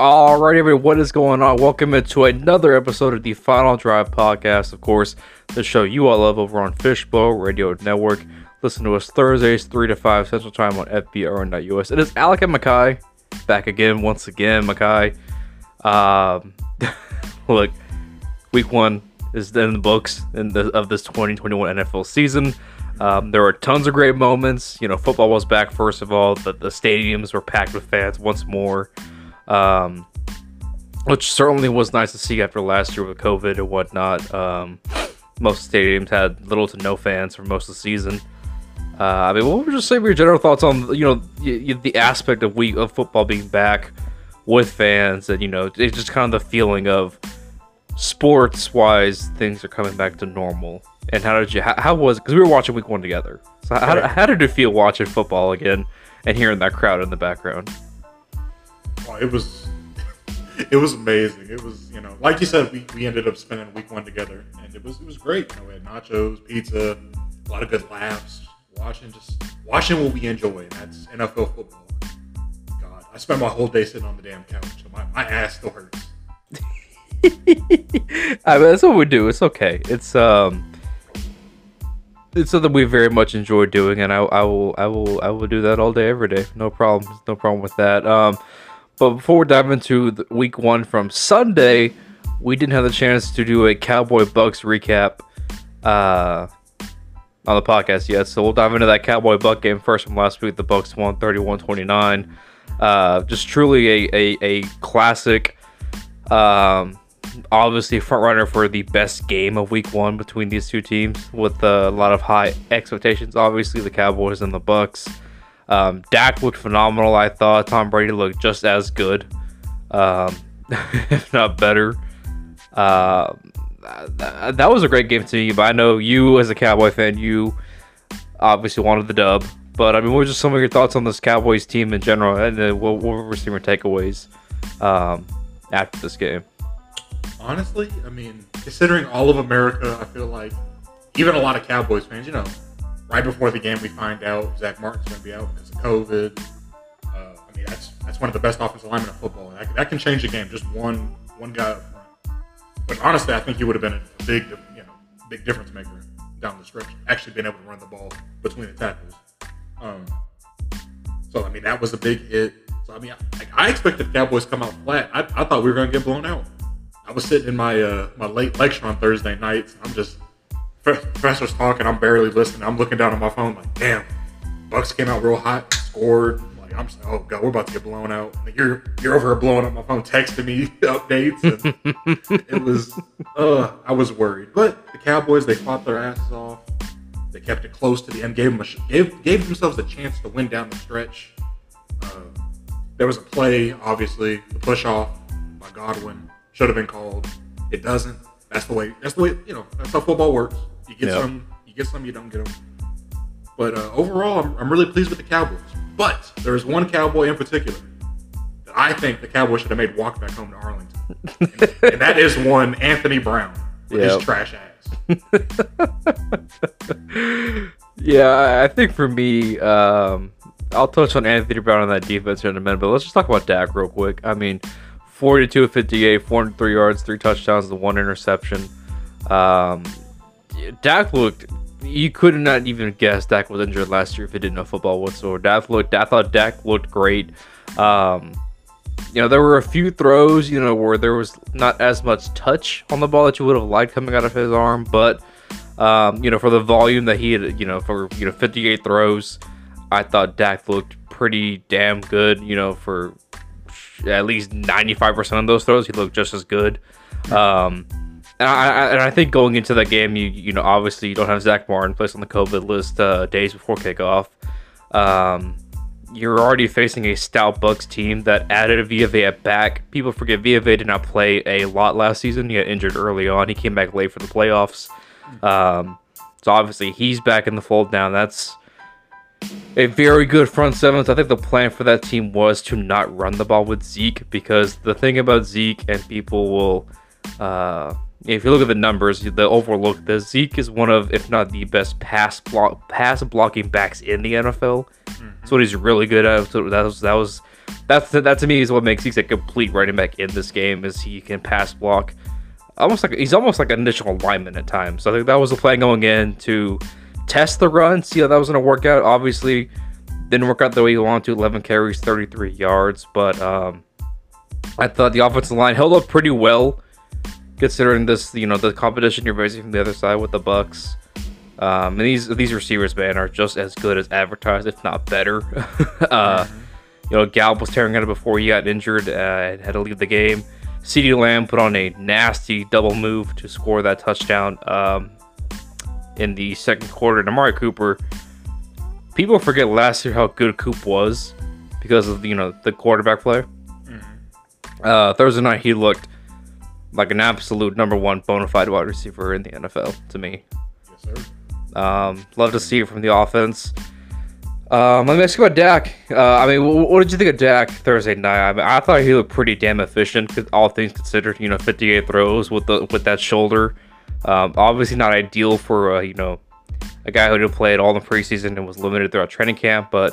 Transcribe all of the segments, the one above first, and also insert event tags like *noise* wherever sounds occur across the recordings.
Alright, everyone, what is going on? Welcome into another episode of the Final Drive podcast. Of course, the show you all love over on Fishbowl Radio Network. Listen to us Thursdays, 3 to 5 Central Time on FBRN.us. It is Alec and Mekhi back again, once again, Mekhi. Um, *laughs* look, week one is in the books in the, of this 2021 NFL season. Um, there were tons of great moments. You know, football was back, first of all. The, the stadiums were packed with fans once more, um, which certainly was nice to see after last year with COVID and whatnot. Um, most stadiums had little to no fans for most of the season. Uh, I mean, what would you say your general thoughts on you know y- the aspect of week of football being back with fans and you know it's just kind of the feeling of sports wise things are coming back to normal and how did you how, how was because we were watching week one together so how, Right. how did it feel watching football again and hearing that crowd in the background Oh, it was *laughs* it was amazing. It was you know like you said we, we ended up spending week one together and it was it was great. You know, we had nachos, pizza, a lot of good laughs, watching just watching what we enjoy and that's NFL football. God, I spent my whole day sitting on the damn couch. and My, my ass still hurts. *laughs* I mean, that's what we do it's okay it's um it's something we very much enjoy doing and I, I will i will i will do that all day every day no problem no problem with that um but before we dive into the week one from sunday we didn't have the chance to do a cowboy bucks recap uh on the podcast yet. So we'll dive into that cowboy buck game first from last week. The bucks won 31-29 uh just truly a a, a classic um obviously front runner for the best game of week one between these two teams with a lot of high expectations. Obviously the cowboys and the bucks um, Dak looked phenomenal i thought. Tom brady looked just as good um, *laughs* if not better. Uh, that, that was a great game to me but i know you as a cowboy fan you obviously wanted the dub. But i mean what were just some of your thoughts on this cowboys team in general? And uh, what, what were some of your takeaways um, after this game? Honestly, I mean, considering all of America, I feel like even a lot of Cowboys fans, you know, right before the game we find out Zack Martin's going to be out because of COVID. Uh, I mean, that's that's one of the best offensive linemen in football. That, that can change the game. Just one one guy up front. But honestly, I think he would have been a big, you know, big difference maker down the stretch. Actually, being able to run the ball between the tackles. Um, so I mean, that was a big hit. So I mean, I, I expected the Cowboys to come out flat. I, I thought we were going to get blown out. I was sitting in my uh, my late lecture on Thursday nights. I'm just professor's talking. I'm barely listening. I'm looking down at my phone like, damn, Bucks came out real hot, scored. Like I'm, just, oh god, we're about to get blown out. Like, you're you're over here blowing up my phone, texting me *laughs* updates. It was, uh, I was worried. But the Cowboys, they fought their asses off. They kept it close to the end. Gave them sh- gave gave themselves a chance to win down the stretch. Uh, there was a play, obviously, the push off by Godwin should have been called. It doesn't. That's the way. That's the way. You know. That's how football works. You get some. You get some. You don't get them. But uh, overall, I'm, I'm really pleased with the Cowboys. But there is one Cowboy in particular that I think the Cowboys should have made walk back home to Arlington, and, *laughs* and that is one Anthony Brown with Yep. his trash ass. *laughs* Yeah, I- I think for me, um, I'll touch on Anthony Brown on that defense here in a minute, but let's just talk about Dak real quick. I mean, 42 of 58, 403 yards, three touchdowns, the one interception. Um, Dak looked. You could not even guess Dak was injured last year if he didn't know football whatsoever. Dak looked. I thought Dak looked great. Um, you know, there were a few throws, you know, where there was not as much touch on the ball that you would have liked coming out of his arm, but um, you know, for the volume that he had, you know, for you know, 58 throws, I thought Dak looked pretty damn good. You know, for at least 95% of those throws, he looked just as good. Um, and I, and I think going into that game, you you know, obviously you don't have Zack Martin placed on the COVID list uh, days before kickoff. Um, you're already facing a stout Bucks team that added a Vea back. People forget Vea did not play a lot last season. He got injured early on. He came back late for the playoffs. Um, so obviously he's back in the fold now. That's a very good front seven. I think the plan for that team was to not run the ball with Zeke because the thing about Zeke and people will, uh, if you look at the numbers, the overlook the Zeke is one of, if not the best pass block pass blocking backs in the NFL. That's what he's really good at. So that was that was that's that to me is what makes he's a complete running back in this game is he can pass block. Almost like he's almost like an initial alignment at times. So I think that was the plan going in to test the run, see how that was going to work out. Obviously, didn't work out the way you wanted to. 11 carries, 33 yards, but um, I thought the offensive line held up pretty well considering this, you know, the competition you're facing from the other side with the Bucks. Um, and these these receivers, man, are just as good as advertised, if not better. *laughs* uh, you know, Gallup was tearing at it before he got injured uh, and had to leave the game. CeeDee Lamb put on a nasty double move to score that touchdown um, in the second quarter. And Amari Cooper, people forget last year how good Coop was because of you know the quarterback play. Mm-hmm. Uh, Thursday night he looked like an absolute number one bona fide wide receiver in the NFL to me. Yes, sir. Um, love to see it from the offense. Um, let me ask you about Dak. Uh, I mean, what, what, did you think of Dak Thursday night? I, mean, I thought he looked pretty damn efficient, all things considered. You know, 58 throws with the with that shoulder. Um, obviously, not ideal for uh, you know a guy who didn't play at all in the preseason and was limited throughout training camp. But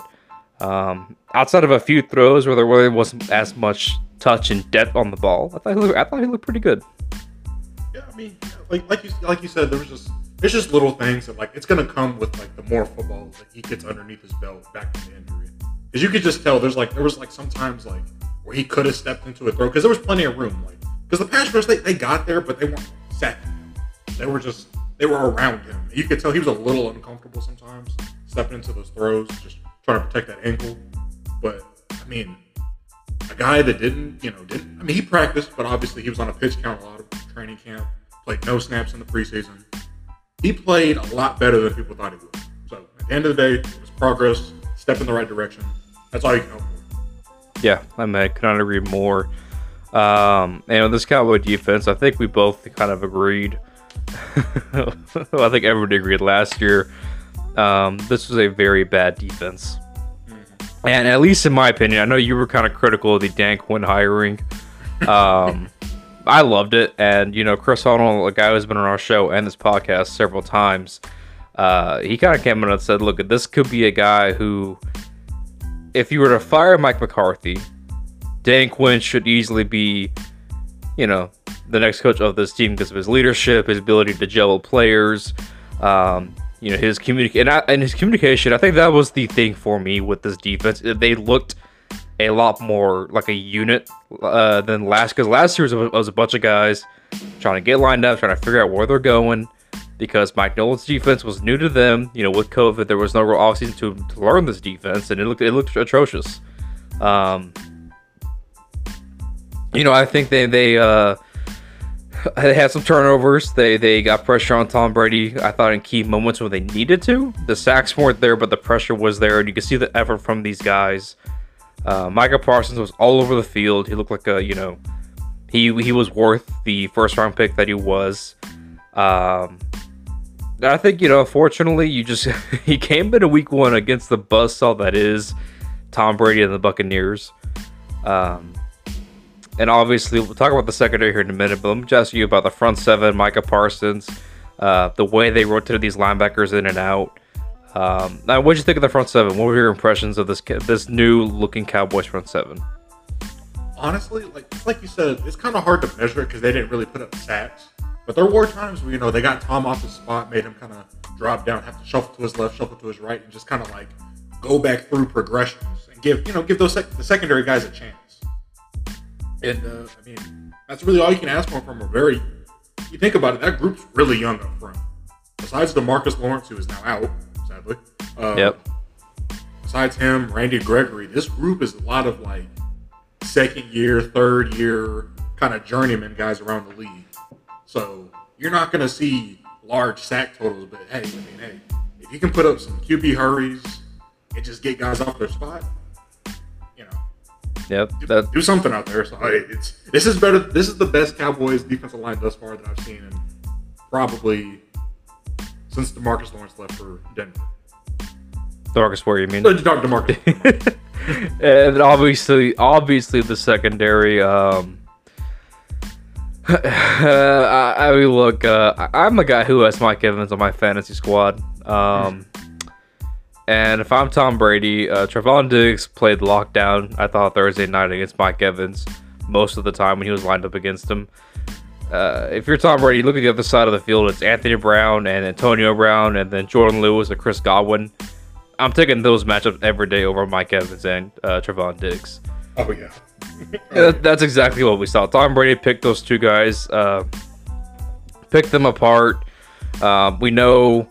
um, outside of a few throws where there really wasn't as much touch and depth on the ball. I thought he looked, I thought he looked pretty good. Yeah, I mean, like like you like you said, there was just it's just little things that like it's gonna come with like the more football that he gets underneath his belt back from the injury. Because you could just tell there's like there was like sometimes like where he could have stepped into a throw because there was plenty of room. Like because the pass rush they, they got there, but they weren't him. They were just they were around him. You could tell he was a little uncomfortable sometimes stepping into those throws, just trying to protect that ankle. But I mean, a guy that didn't, you know, didn't. I mean, he practiced, but obviously he was on a pitch count a lot of training camp. Played no snaps in the preseason. He played a lot better than people thought he would. So at the end of the day, it was progress, step in the right direction. That's all you can hope for. Yeah, I mean, I cannot agree more. Um, and on this Cowboy defense, I think we both kind of agreed. *laughs* I think everybody agreed last year. Um, this was a very bad defense. And at least in my opinion, I know you were kind of critical of the Dan Quinn hiring. Um, *laughs* I loved it, and you know, Chris Arnold, a guy who's been on our show and this podcast several times, uh, he kind of came in and said, "Look, this could be a guy who, if you were to fire Mike McCarthy, Dan Quinn should easily be, you know, the next coach of this team because of his leadership, his ability to gel players." Um, you know his communication and, and, his communication. I think that was the thing for me with this defense. They looked a lot more like a unit uh, than last because last year was a, was a bunch of guys trying to get lined up, trying to figure out where they're going. Because Mike Nolan's defense was new to them, you know, with COVID, there was no real offseason to, to learn this defense, and it looked it looked atrocious. Um, you know, I think they they uh, *laughs* they had some turnovers. They they got pressure on Tom Brady. I thought in key moments when they needed to. The sacks weren't there, but the pressure was there, and you can see the effort from these guys. Uh, Micah Parsons was all over the field. He looked like a you know, he he was worth the first round pick that he was. Um, I think you know, fortunately, you just *laughs* he came in a week one against the buzzsaw that is Tom Brady and the Buccaneers. Um, and obviously we'll talk about the secondary here in a minute, but let me just ask you about the front seven, Micah Parsons, uh, the way they rotated these linebackers in and out. Um, now, what did you think of the front seven? What were your impressions of this this new looking Cowboys front seven? Honestly, like like you said, it's kind of hard to measure it because they didn't really put up sacks. But there were times where you know they got Tom off his spot, made him kind of drop down, have to shuffle to his left, shuffle to his right, and just kind of like go back through progressions and give you know give those sec- the secondary guys a chance. And uh, I mean, that's really all you can ask for from a very. You think about it, that group's really young up front. Besides Demarcus Lawrence, who is now out, sadly. Uh, yep. Besides him, Randy Gregory, this group is a lot of like second year, third year kind of journeyman guys around the league. So you're not going to see large sack totals, but hey, I mean, hey, if you can put up some QB hurries and just get guys off their spot, Yep. Do, do something out there. So it's this is better. This is the best Cowboys defensive line thus far that I've seen, in probably since Demarcus Lawrence left for Denver. Demarcus, where you mean? Uh, Demarcus. *laughs* and obviously, obviously the secondary. Um, *laughs* I, I mean, look, uh, I'm a guy who has Mike Evans on my fantasy squad. Um, And if I'm Tom Brady, uh, Trevon Diggs played lockdown. I thought Thursday night against Mike Evans most of the time when he was lined up against him. Uh, if you're Tom Brady, look at the other side of the field. It's Anthony Brown and Antonio Brown, and then Jourdan Lewis and Chris Godwin. I'm taking those matchups every day over Mike Evans and uh, Trevon Diggs. Oh yeah. Yeah, that's exactly what we saw. Tom Brady picked those two guys, uh, picked them apart. Um, we know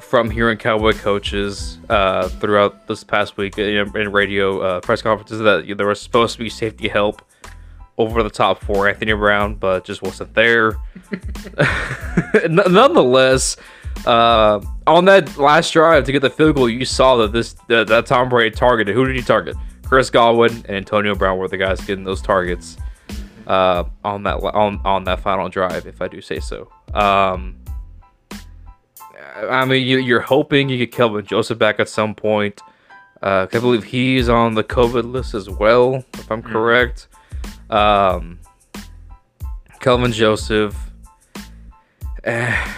from hearing Cowboy coaches uh, throughout this past week in, in radio uh, press conferences that there was supposed to be safety help over the top for Anthony Brown, but just wasn't there. *laughs* Nonetheless, uh, on that last drive to get the field goal, you saw that this that, that Tom Brady targeted. Who did he target? Chris Godwin and Antonio Brown were the guys getting those targets uh, on that on on that final drive, if I do say so. Um, I mean, you, are hoping you get Kelvin Joseph back at some point. Uh, I believe he's on the COVID list as well, if I'm correct. Um, Kelvin Joseph. *sighs* and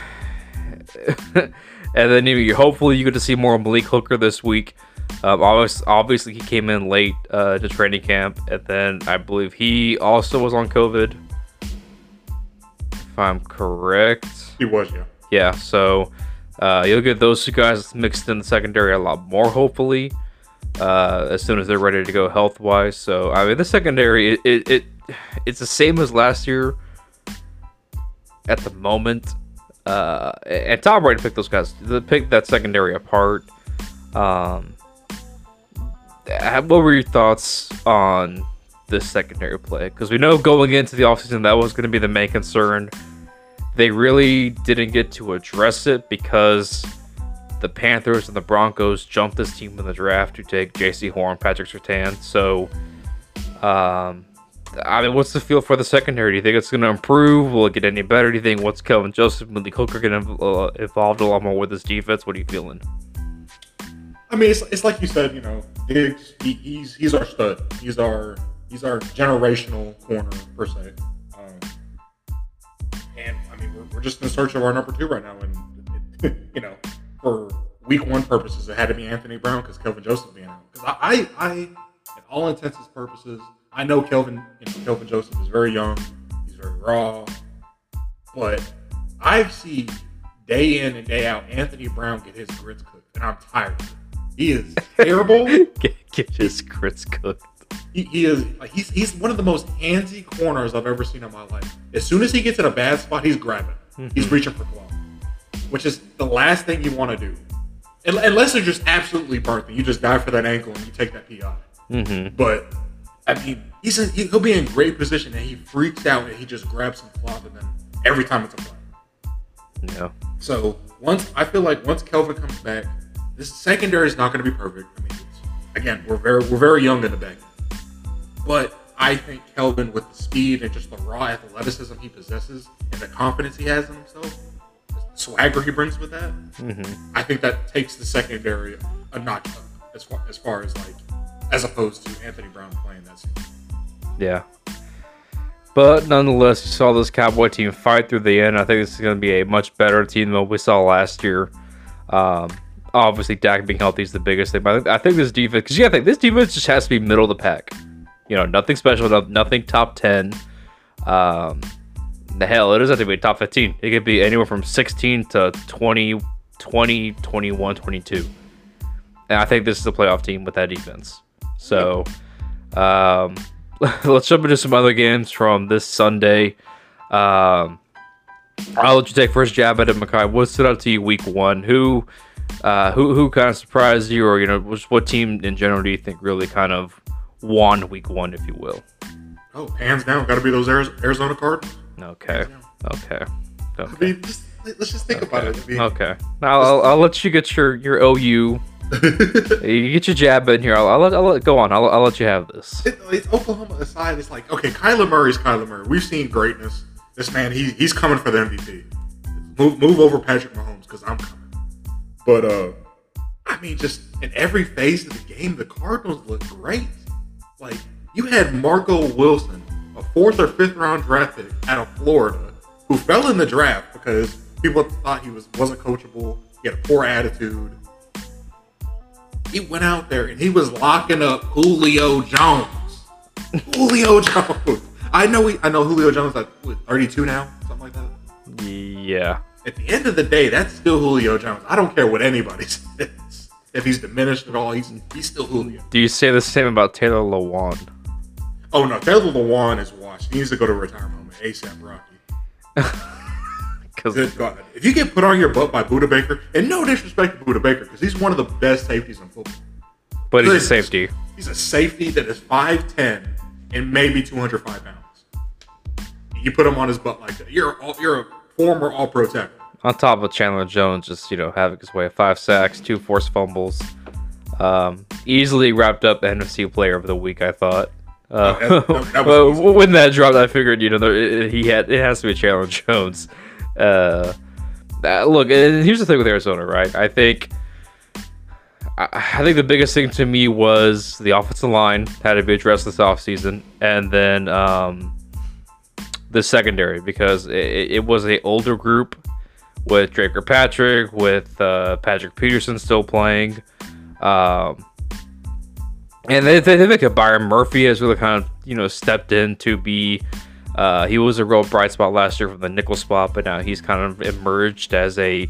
then you, hopefully you get to see more of Malik Hooker this week. Um, obviously, obviously, he came in late uh, to training camp, and then I believe he also was on COVID. If I'm correct, he was, yeah. Yeah, so uh, you'll get those two guys mixed in the secondary a lot more, hopefully, uh, as soon as they're ready to go health wise. So I mean, the secondary it, it, it it's the same as last year at the moment. Uh, and Tom Brady picked those guys, to pick that secondary apart. Um, what were your thoughts on this secondary play? Because we know going into the offseason that was going to be the main concern they really didn't get to address it because the Panthers and the Broncos jumped this team in the draft to take Jaycee Horn, Patrick Surtain. So, um, I mean, what's the feel for the secondary? Do you think it's going to improve? Will it get any better? Do you think what's Kelvin Joseph, Malik Hooker getting uh, involved a lot more with this defense? What are you feeling? I mean, it's, it's like you said, you know, Diggs, he, he's he's our stud. He's our he's our generational corner per se. We're just in search of our number two right now. And, it, *laughs* you know, for week one purposes, it had to be Anthony Brown because Kelvin Joseph being out. Because I, I, I, in all intents and purposes, I know Kelvin, you know, Kelvin Joseph is very young. He's very raw. But I see day in and day out Anthony Brown get his grits cooked, and I'm tired of it. He is *laughs* terrible. get, get his grits cooked. He, he, is like he's he's one of the most handsy corners I've ever seen in my life. As soon as he gets in a bad spot, he's grabbing. Mm-hmm. He's reaching for claw, which is the last thing you want to do, unless you're just absolutely burnt and you just die for that ankle and you take that PI. Mm-hmm. But I mean, he's in, he'll be in great position and he freaks out and he just grabs some cloth and then every time it's a play. Yeah. So once I feel like once Kelvin comes back, this secondary is not going to be perfect. I mean, again, we're very we're very young in the back, but I think Kelvin, with the speed and just the raw athleticism he possesses and the confidence he has in himself, the swagger he brings with that, mm-hmm. I think that takes the secondary a notch up as far as far as like as opposed to Anthony Brown playing that. Scene. Yeah. But nonetheless, you saw this Cowboy team fight through the end. I think this is going to be a much better team than what we saw last year. Um, obviously, Dak being healthy is the biggest thing. But I think this defense, because yeah, I think this defense just has to be middle of the pack. You know, nothing special, nothing top 10. Um, the hell, it doesn't have to be top 15. It could be anywhere from 16 to 20, 20, 21, 22. And I think this is a playoff team with that defense. So, um, *laughs* let's jump into some other games from this Sunday. Um, I'll let you take first jab at it, Mekhi. What stood out to you week one? Who, uh, who, who kind of surprised you, or you know, what team in general do you think really kind of won week one, if you will. Oh, hands down, got to be those Arizona Cardinals. Okay. Okay. Okay. I mean, just, let's just think okay. about it. I mean, okay. Now I'll, I'll, let you get your your OU. *laughs* you get your jab in here. I'll, I'll, let, I'll let go on. I'll, I'll let you have this. It, it's Oklahoma aside. It's like okay, Kyler Murray's Kyler Murray. We've seen greatness. This man, he, he's coming for the MVP. Move move over Patrick Mahomes because I'm coming. But uh, I mean, just in every phase of the game, the Cardinals look great. Like you had Marco Wilson, a fourth or fifth round draft pick out of Florida, who fell in the draft because people thought he was wasn't coachable. He had a poor attitude. he went out there and he was locking up Julio Jones. Julio *laughs* Jones. I know he, I know Julio Jones like what, 32 now, something like that. Yeah. At the end of the day, that's still Julio Jones. I don't care what anybody *laughs* says. If he's diminished oh, at all, he's he's still Julio. Do you say the same about Taylor Lewan? Oh no, Taylor Lewan is washed. He needs to go to retirement home ASAP Rocky. *laughs* Because Good God. If you get put on your butt by Budda Baker, and no disrespect to Budda Baker, because he's one of the best safeties in football. but he's a safety. He's a safety that is 5'10 and maybe 205 pounds. You put him on his butt like that. You're a, you're a former all pro tackle. On top of Chandler Jones, just you know, having his way, five sacks, two forced fumbles, um, easily wrapped up NFC Player of the Week. I thought. Uh, that- that- that *laughs* was well, easy. when that dropped, I figured you know there, it- he had it has to be Chandler Jones. Uh, that- look, and here's the thing with Arizona, right? I think. I I think the biggest thing to me was the offensive line had to be addressed this offseason, and then um, the secondary because it, it was a older group with Dre Kirkpatrick, with uh, Patrick Peterson still playing, um, and they, they think that Byron Murphy has really kind of you know stepped in to be. Uh, he was a real bright spot last year from the nickel spot, but now he's kind of emerged as a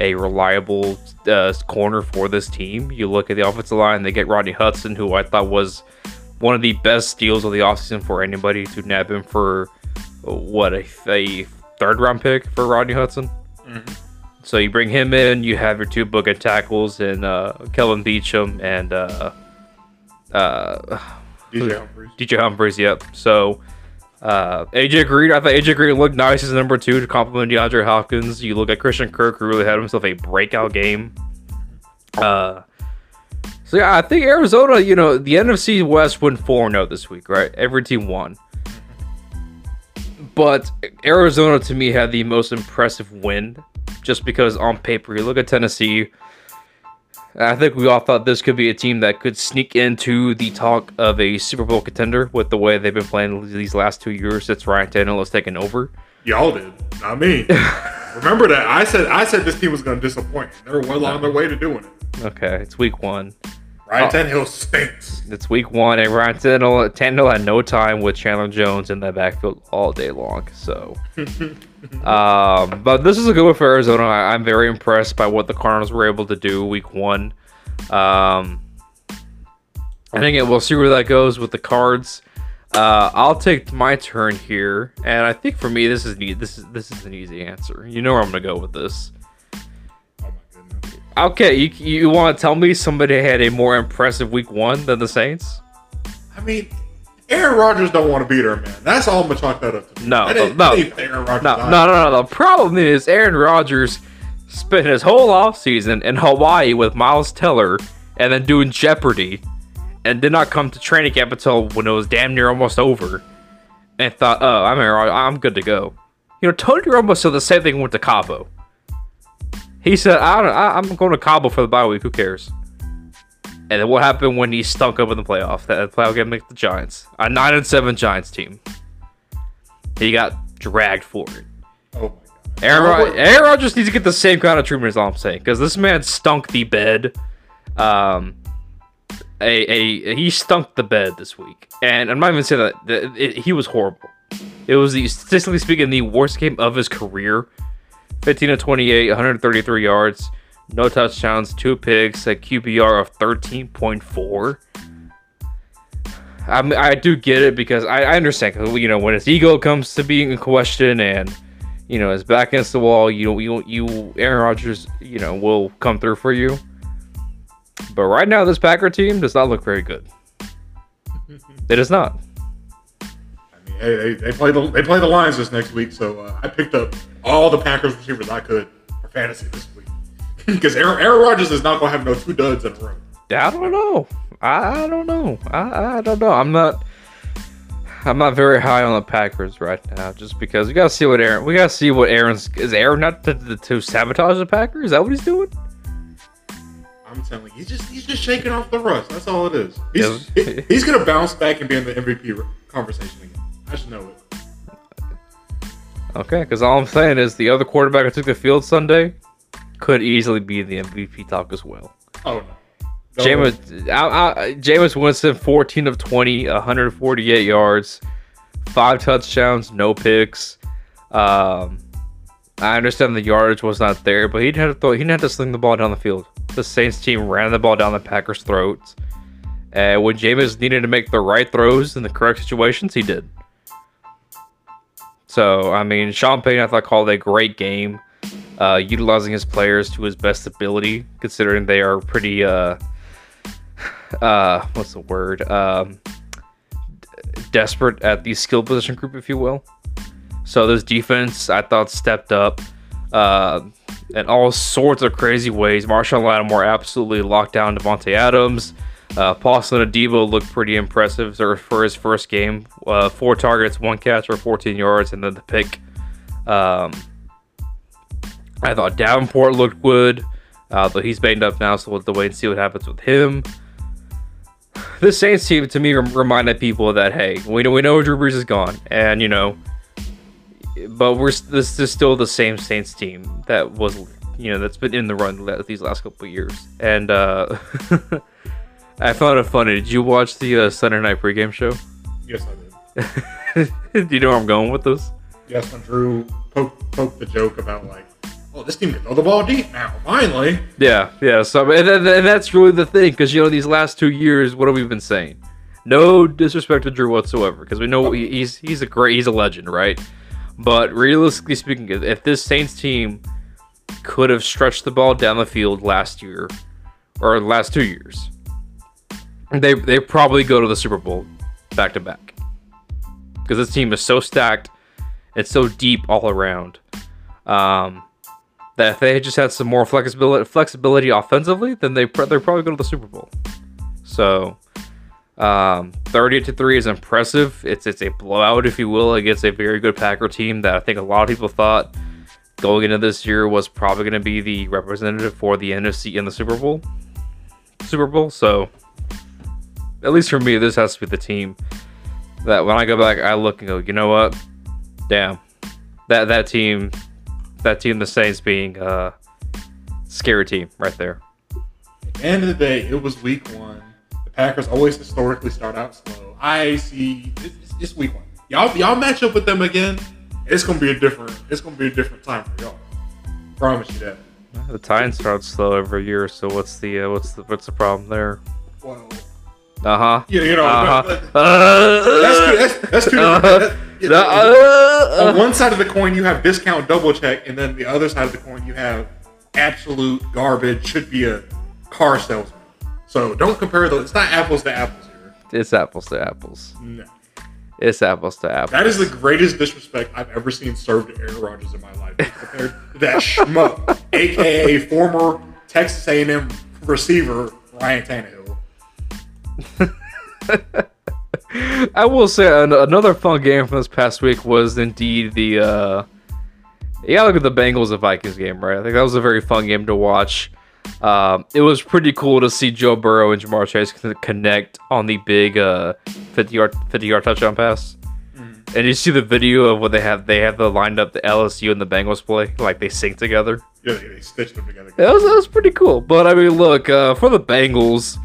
a reliable uh, corner for this team. You look at the offensive line; they get Rodney Hudson, who I thought was one of the best steals of the offseason for anybody to nab him for what a, a third round pick for Rodney Hudson. So you bring him in, you have your two bookend tackles and uh, Kelvin Beachum and uh, uh, DJ Humphries. DJ Humphries. Yep. So uh, AJ Green, I thought AJ Green looked nice as number two to complement DeAndre Hopkins. You look at Christian Kirk, who really had himself a breakout game. Uh, so yeah, I think Arizona, you know, the NFC West went 4 0 this week, right? Every team won. But Arizona to me had the most impressive win just because on paper, you look at Tennessee. I think we all thought this could be a team that could sneak into the talk of a Super Bowl contender with the way they've been playing these last two years since Ryan Tannehill has taken over. Y'all did, not me. *laughs* Remember that I said I said this team was going to disappoint. They're well on their way to doing it. Okay, it's week one. Ryan Oh. Tannehill stinks. It's week one, and Ryan Tannehill, Tannehill had no time with Chandler Jones in that backfield all day long. So, *laughs* um, but this is a good one for Arizona. I, I'm very impressed by what the Cardinals were able to do week one. Um, and again, we'll see where that goes with the Cards. Uh, I'll take my turn here, and I think for me, this is this is this is an easy answer. You know where I'm gonna go with this. Okay, you you want to tell me somebody had a more impressive week one than the Saints? I mean, Aaron Rodgers don't want to beat her, man. That's all I'm gonna chalk that up to. No, no, Rodgers No, no, no, no. The problem is Aaron Rodgers spent his whole offseason in Hawaii with Miles Teller and then doing Jeopardy and did not come to training camp until when it was damn near almost over and thought, oh, I'm, Aaron Rod- I'm good to go. You know, Tony Romo said the same thing went to Cabo. He said, I don't, I, I'm going to Cabo for the bye week. Who cares? And then what happened when he stunk up in the playoff? That playoff game against the Giants, a nine and seven Giants team. He got dragged for it. Oh my god. Aaron, Oh, Rod- Aaron Rodgers needs to get the same kind of treatment as all I'm saying, because this man stunk the bed. Um, a, a he stunk the bed this week, and I'm not even saying that, that it, he was horrible. It was the statistically speaking the worst game of his career. 15 to 28, 133 yards, no touchdowns, two picks, a QBR of 13.4. I mean, I do get it because I, I understand you know when his ego comes to being in question and you know his back against the wall, you you you Aaron Rodgers you know will come through for you. But right now, this Packer team does not look very good. It is not. Hey, they, they play the they play the Lions this next week, so uh, I picked up all the Packers receivers I could for fantasy this week *laughs* because Aaron, Aaron Rodgers is not gonna have no two duds in a row. I don't know. I, I don't know. I, I don't know. I'm not. I'm not very high on the Packers right now, just because we gotta see what Aaron. We gotta see what Aaron's. Is Aaron not to, to, to sabotage the Packers? Is that what he's doing? I'm telling you, he's just he's just shaking off the rust. That's all it is. He's Yeah. he- he's gonna bounce back and be in the MVP conversation again. I just know it. Okay, because all I'm saying is the other quarterback who took the field Sunday could easily be in the MVP talk as well. Oh no, Go Jameis, I, I, Jameis Winston, 14 of 20, 148 yards, five touchdowns, no picks. Um, I understand the yardage was not there, but he didn't have to throw, he didn't have to sling the ball down the field. The Saints team ran the ball down the Packers' throats. And when Jameis needed to make the right throws in the correct situations, he did. So, I mean, Sean Payton, I thought, called a great game, uh, utilizing his players to his best ability, considering they are pretty, uh, *sighs* uh, what's the word? Um, d- desperate at the skill position group, if you will. So, this defense, I thought, stepped up uh, in all sorts of crazy ways. Marshon Lattimore absolutely locked down Davante Adams. Uh, Paulson Adebo looked pretty impressive for his first game. Uh, four targets, one catch for 14 yards, and then the pick. Um, I thought Davenport looked good, uh, but he's banged up now, so we'll have to wait and see what happens with him. The Saints team, to me, reminded people that hey, we know we know Drew Brees is gone, and you know, but we're this is still the same Saints team that was, you know, that's been in the run these last couple years, and. uh *laughs* I found it funny. Did you watch the uh, Sunday night pregame show? Yes, I did. *laughs* Do you know where I'm going with this? Yes, when Drew poked, poked the joke about like, oh, this team can throw the ball deep now. Finally, Yeah, yeah. So, and, and, and that's really the thing, because you know these last two years, what have we been saying? No disrespect to Drew whatsoever, because we know he- he's he's a great, he's a legend, right? But realistically speaking, if- if this Saints team could have stretched the ball down the field last year or last two years, they they probably go to the Super Bowl back to back because this team is so stacked, it's so deep all around. Um, that if they just had some more flexibility flexibility offensively, then they they're probably go to the Super Bowl. So, um, 30 to three is impressive. It's it's a blowout, if you will, against a very good Packer team that I think a lot of people thought going into this year was probably going to be the representative for the NFC in the Super Bowl. Super Bowl. So, at least for me, this has to be the team that when I go back, I look and go, you know what? Damn, that that team, that team, the Saints being uh, scary team right there. At the end of the day, it was week one. The Packers always historically start out slow. I see it's, it's- it's week one. Y'all y'all match up with them again. It's gonna be a different. It's gonna be a different time for y'all. Promise you that. The Titans start slow every year, so what's the uh, what's the what's the problem there? Well, Uh huh. you, you know, Uh-huh. that's *laughs* two, that's, that's. Uh-huh. that- yeah, Uh, on one side of the coin, you have discount double check, and then the other side of the coin, you have absolute garbage. Should be a car salesman. So don't compare those. It's not apples to apples here. It's apples to apples. No. It's apples to apples. That is the greatest disrespect I've ever seen served to Aaron Rodgers in my life. Compared to that schmuck, *laughs* aka former Texas A&M receiver Ryan Tannehill. *laughs* I will say an- another fun game from this past week was indeed the. uh gotta look at the Bengals and Vikings game, right? I think that was a very fun game to watch. Um, it was pretty cool to see Joe Burrow and Ja'Marr Chase connect on the big uh, 50 yard 50 yard touchdown pass. And you see the video of what they have. They have the lined up the LSU and the Bengals play, like they sync together. Yeah, they, they stitched them together. That was, that was pretty cool. But I mean, look uh, for the Bengals.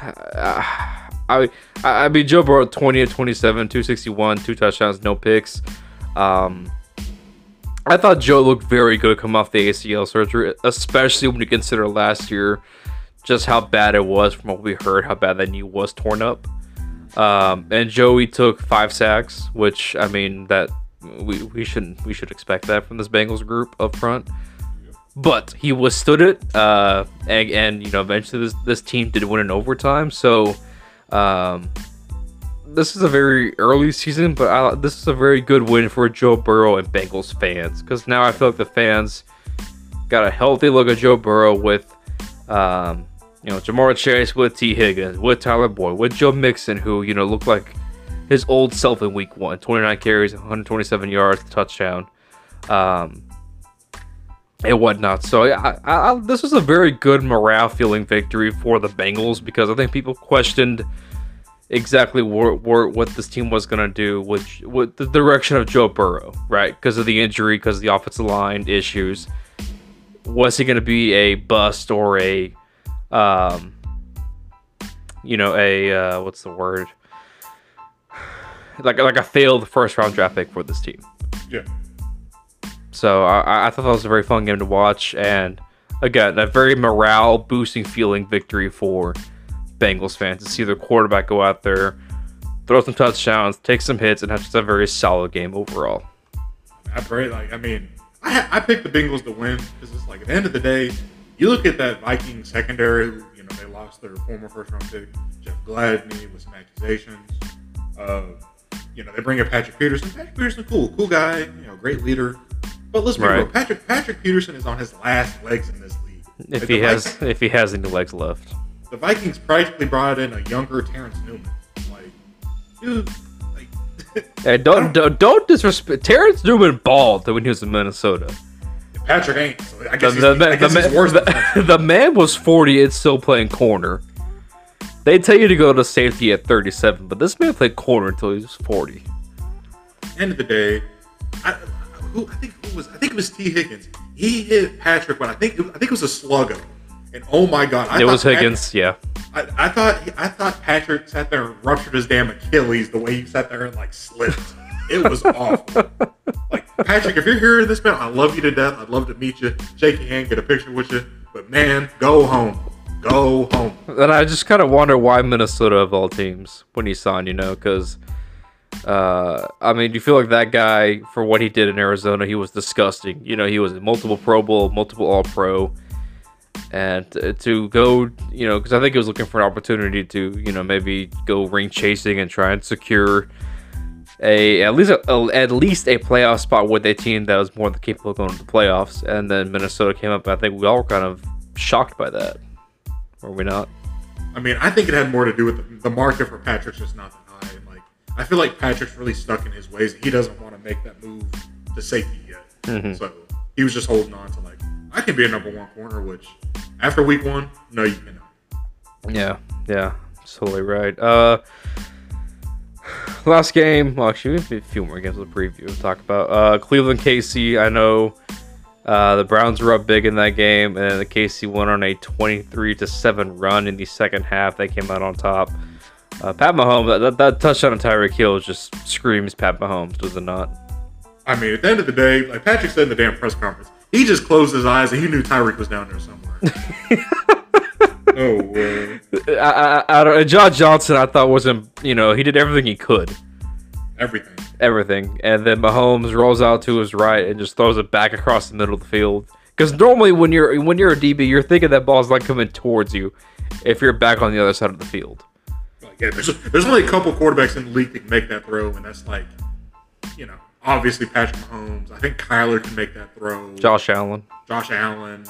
I, I I mean Joe Burrow 20 to 27, 261, two touchdowns, no picks. Um, I thought Joe looked very good come off the ACL surgery, especially when you consider last year just how bad it was from what we heard, how bad that knee was torn up. Um, and Joey took five sacks, which I mean that we, we shouldn't we should expect that from this Bengals group up front. But he withstood it, uh, and, and you know eventually this this team did win in overtime. So um, this is a very early season, but I, this is a very good win for Joe Burrow and Bengals fans because now I feel like the fans got a healthy look at Joe Burrow with, um, you know, Ja'Marr Chase with Tee Higgins, with Tyler Boyd, with Joe Mixon, who you know looked like his old self in Week One, 29 carries, 127 yards, touchdown. Um, and whatnot. So I, I, this was a very good morale feeling victory for the Bengals because I think people questioned exactly what this team was going to do with, with the direction of Joe Burrow, right? Because of the injury, because of the offensive line issues. Was he going to be a bust or a um, you know, a uh, what's the word? *sighs* Like like a failed first round draft pick for this team. Yeah. So I, I thought that was a very fun game to watch, and again, a very morale boosting feeling victory for Bengals fans to see their quarterback go out there, throw some touchdowns, take some hits, and have just a very solid game overall. I pray, like, I mean, I, I picked the Bengals to win because it's like at the end of the day, you look at that Viking secondary. You know, they lost their former first round pick Jeff Gladney with some accusations. Uh, you know, they bring in Patrick Peterson. Patrick Peterson, cool, cool guy. You know, great leader. But let's be Right. real. Patrick Patrick Peterson is on his last legs in this league. If Like, he has Vikings- if he has any legs left. the Vikings practically brought in a younger Terrence Newman. Like, dude, like. *laughs* Hey, don't, don't don't disrespect Terrence Newman balled when he was in Minnesota. Patrick ain't. So I The, guess the, I man- guess the, he's man- worse *laughs* the, man was 40 and still playing corner. They tell you to go to safety at 37, but this man played corner until he was 40. end of the day, I, who, I think was I think it was Tee Higgins. He hit Patrick when I think I think it was a sluggo, and oh my god, I it was Higgins, yeah. I, I thought I thought Patrick sat there and ruptured his damn Achilles the way he sat there and like slipped. It was awful. Like Patrick, if you're hearing this man, I love you to death. I'd love to meet you, shake your hand, get a picture with you. But man, go home, go home. And I just kind of wonder why Minnesota of all teams when he signed, you know, because uh, I mean, you feel like that guy for what he did in Arizona? He was disgusting. You know, he was multiple Pro Bowl, multiple All Pro, and to, go, you know, because I think he was looking for an opportunity to, you know, maybe go ring chasing and try and secure a at least a, a- at least a playoff spot with a team that was more than capable of going to the playoffs. And then Minnesota came up. I think we all were kind of shocked by that, were we not? I mean, I think it had more to do with the, the market for Patrick's just not I feel like Patrick's really stuck in his ways. He doesn't want to make that move to safety yet. Mhm. So he was just holding on to like, I can be a number one corner. Which after week one, no, you cannot. Yeah, yeah, totally right. Uh, last game. Well, actually, we have a few more games to preview to talk about. Uh, Cleveland KC. I know uh, the Browns were up big in that game, and the KC went on a 23 to seven run in the second half. They came out on top. Uh, Pat Mahomes, that, that, touchdown on Tyreek Hill just screams Pat Mahomes, does it not? I mean, at the end of the day, like Patrick said in the damn press conference, he just closed his eyes and he knew Tyreek was down there somewhere. *laughs* oh, uh, I, I, I don't, John Johnson, I thought wasn't, you know, he did everything he could. everything. everything. And then Mahomes rolls out to his right and just throws it back across the middle of the field. Because normally when you're when you're a DB, you're thinking that ball's not coming towards you if you're back on the other side of the field. Like, yeah, there's, there's only a couple quarterbacks in the league that can make that throw, and that's like, you know, obviously Patrick Mahomes. I think Kyler can make that throw. Josh Allen, Josh Allen.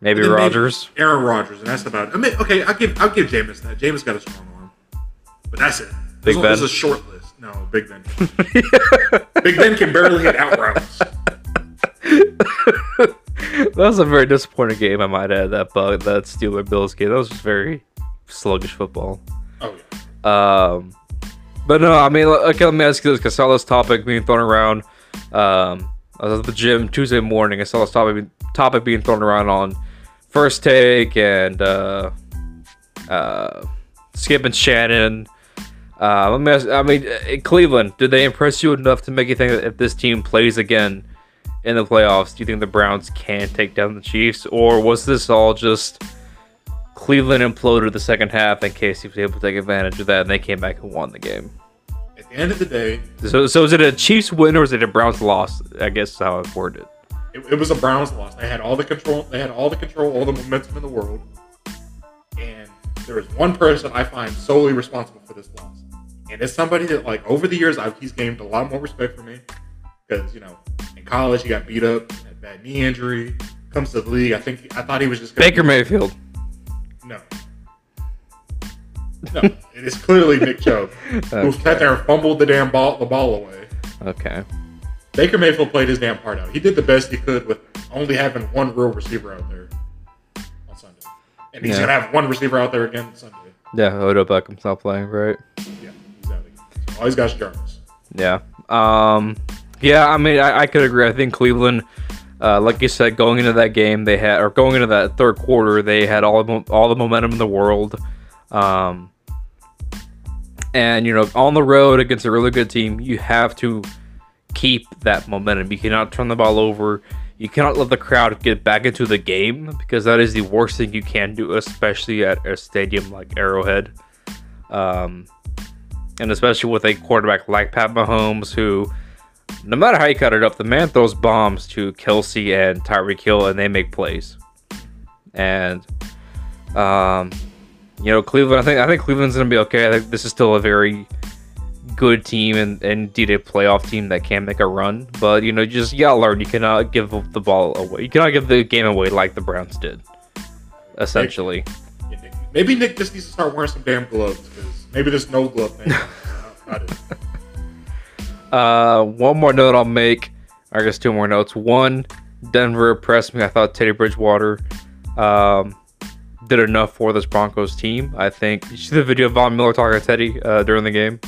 maybe And maybe Rodgers. Aaron Rodgers, and that's about. It. I mean, okay, I'll give I'll give Jameis that. Jameis got a strong arm, but that's it. Big There's, Ben? There's a short list. No, Big Ben. *laughs* Big Ben can barely hit out routes. *laughs* that was a very disappointing game, I might add. That bug, that Steeler Bills game, that was just very sluggish football. Oh. Um, but no, I mean, okay, let me ask you this: 'cause I saw this topic being thrown around. Um, I was at the gym Tuesday morning. I saw this topic topic being thrown around on First Take and uh, uh, Skip and Shannon. Uh, let me ask, I mean, in Cleveland, did they impress you enough to make you think that if this team plays again in the playoffs, do you think the Browns can take down the Chiefs, or was this all just Cleveland imploded the second half and KC was able to take advantage of that, and they came back and won the game? At the end of the day, So, so is it a Chiefs win or is it a Browns loss? I guess is how I worded it. it, it was a Browns loss. They had all the control. They had all the control, all the momentum in the world. And there is one person I find solely responsible for this loss, and it's somebody that, like, over the years, I've, he's gained a lot more respect for me because you know, in college he got beat up, had a bad knee injury. Comes to the league, I think I thought he was just gonna Baker Mayfield. No. No, it is clearly Nick Chubb, who sat there and fumbled the damn ball, the ball away. Okay. Baker Mayfield played his damn part out. He did the best he could with only having one real receiver out there on Sunday, and he's Yeah. gonna have one receiver out there again Sunday. Yeah, Odell Beckham's not playing, right? Yeah, again. So all he's got is Jarvis. Yeah. Um. Yeah. I mean, I, I could agree. I think Cleveland Uh, like you said, going into that game, they had or going into that third quarter, they had all the, all the momentum in the world. Um, and you know, on the road against a really good team, you have to keep that momentum. You cannot turn the ball over. You cannot let the crowd get back into the game because that is the worst thing you can do, especially at a stadium like Arrowhead. Um, and especially with a quarterback like Pat Mahomes, who, no matter how you cut it up, the man throws bombs to Kelce and Tyreek Hill, and they make plays. And, um, you know, Cleveland. I think I think Cleveland's gonna be okay. I think this is still a very good team and, and indeed a playoff team that can make a run. But you know, just gotta learn. You cannot give the ball away. You cannot give the game away like the Browns did. Essentially. Maybe Nick just needs to start wearing some damn gloves because maybe this no glove *laughs* thing. Uh, one more note I'll make. I guess two more notes. One, Denver impressed me. I thought Teddy Bridgewater um, did enough for this Broncos team. I think you see the video of Von Miller talking to Teddy uh, during the game.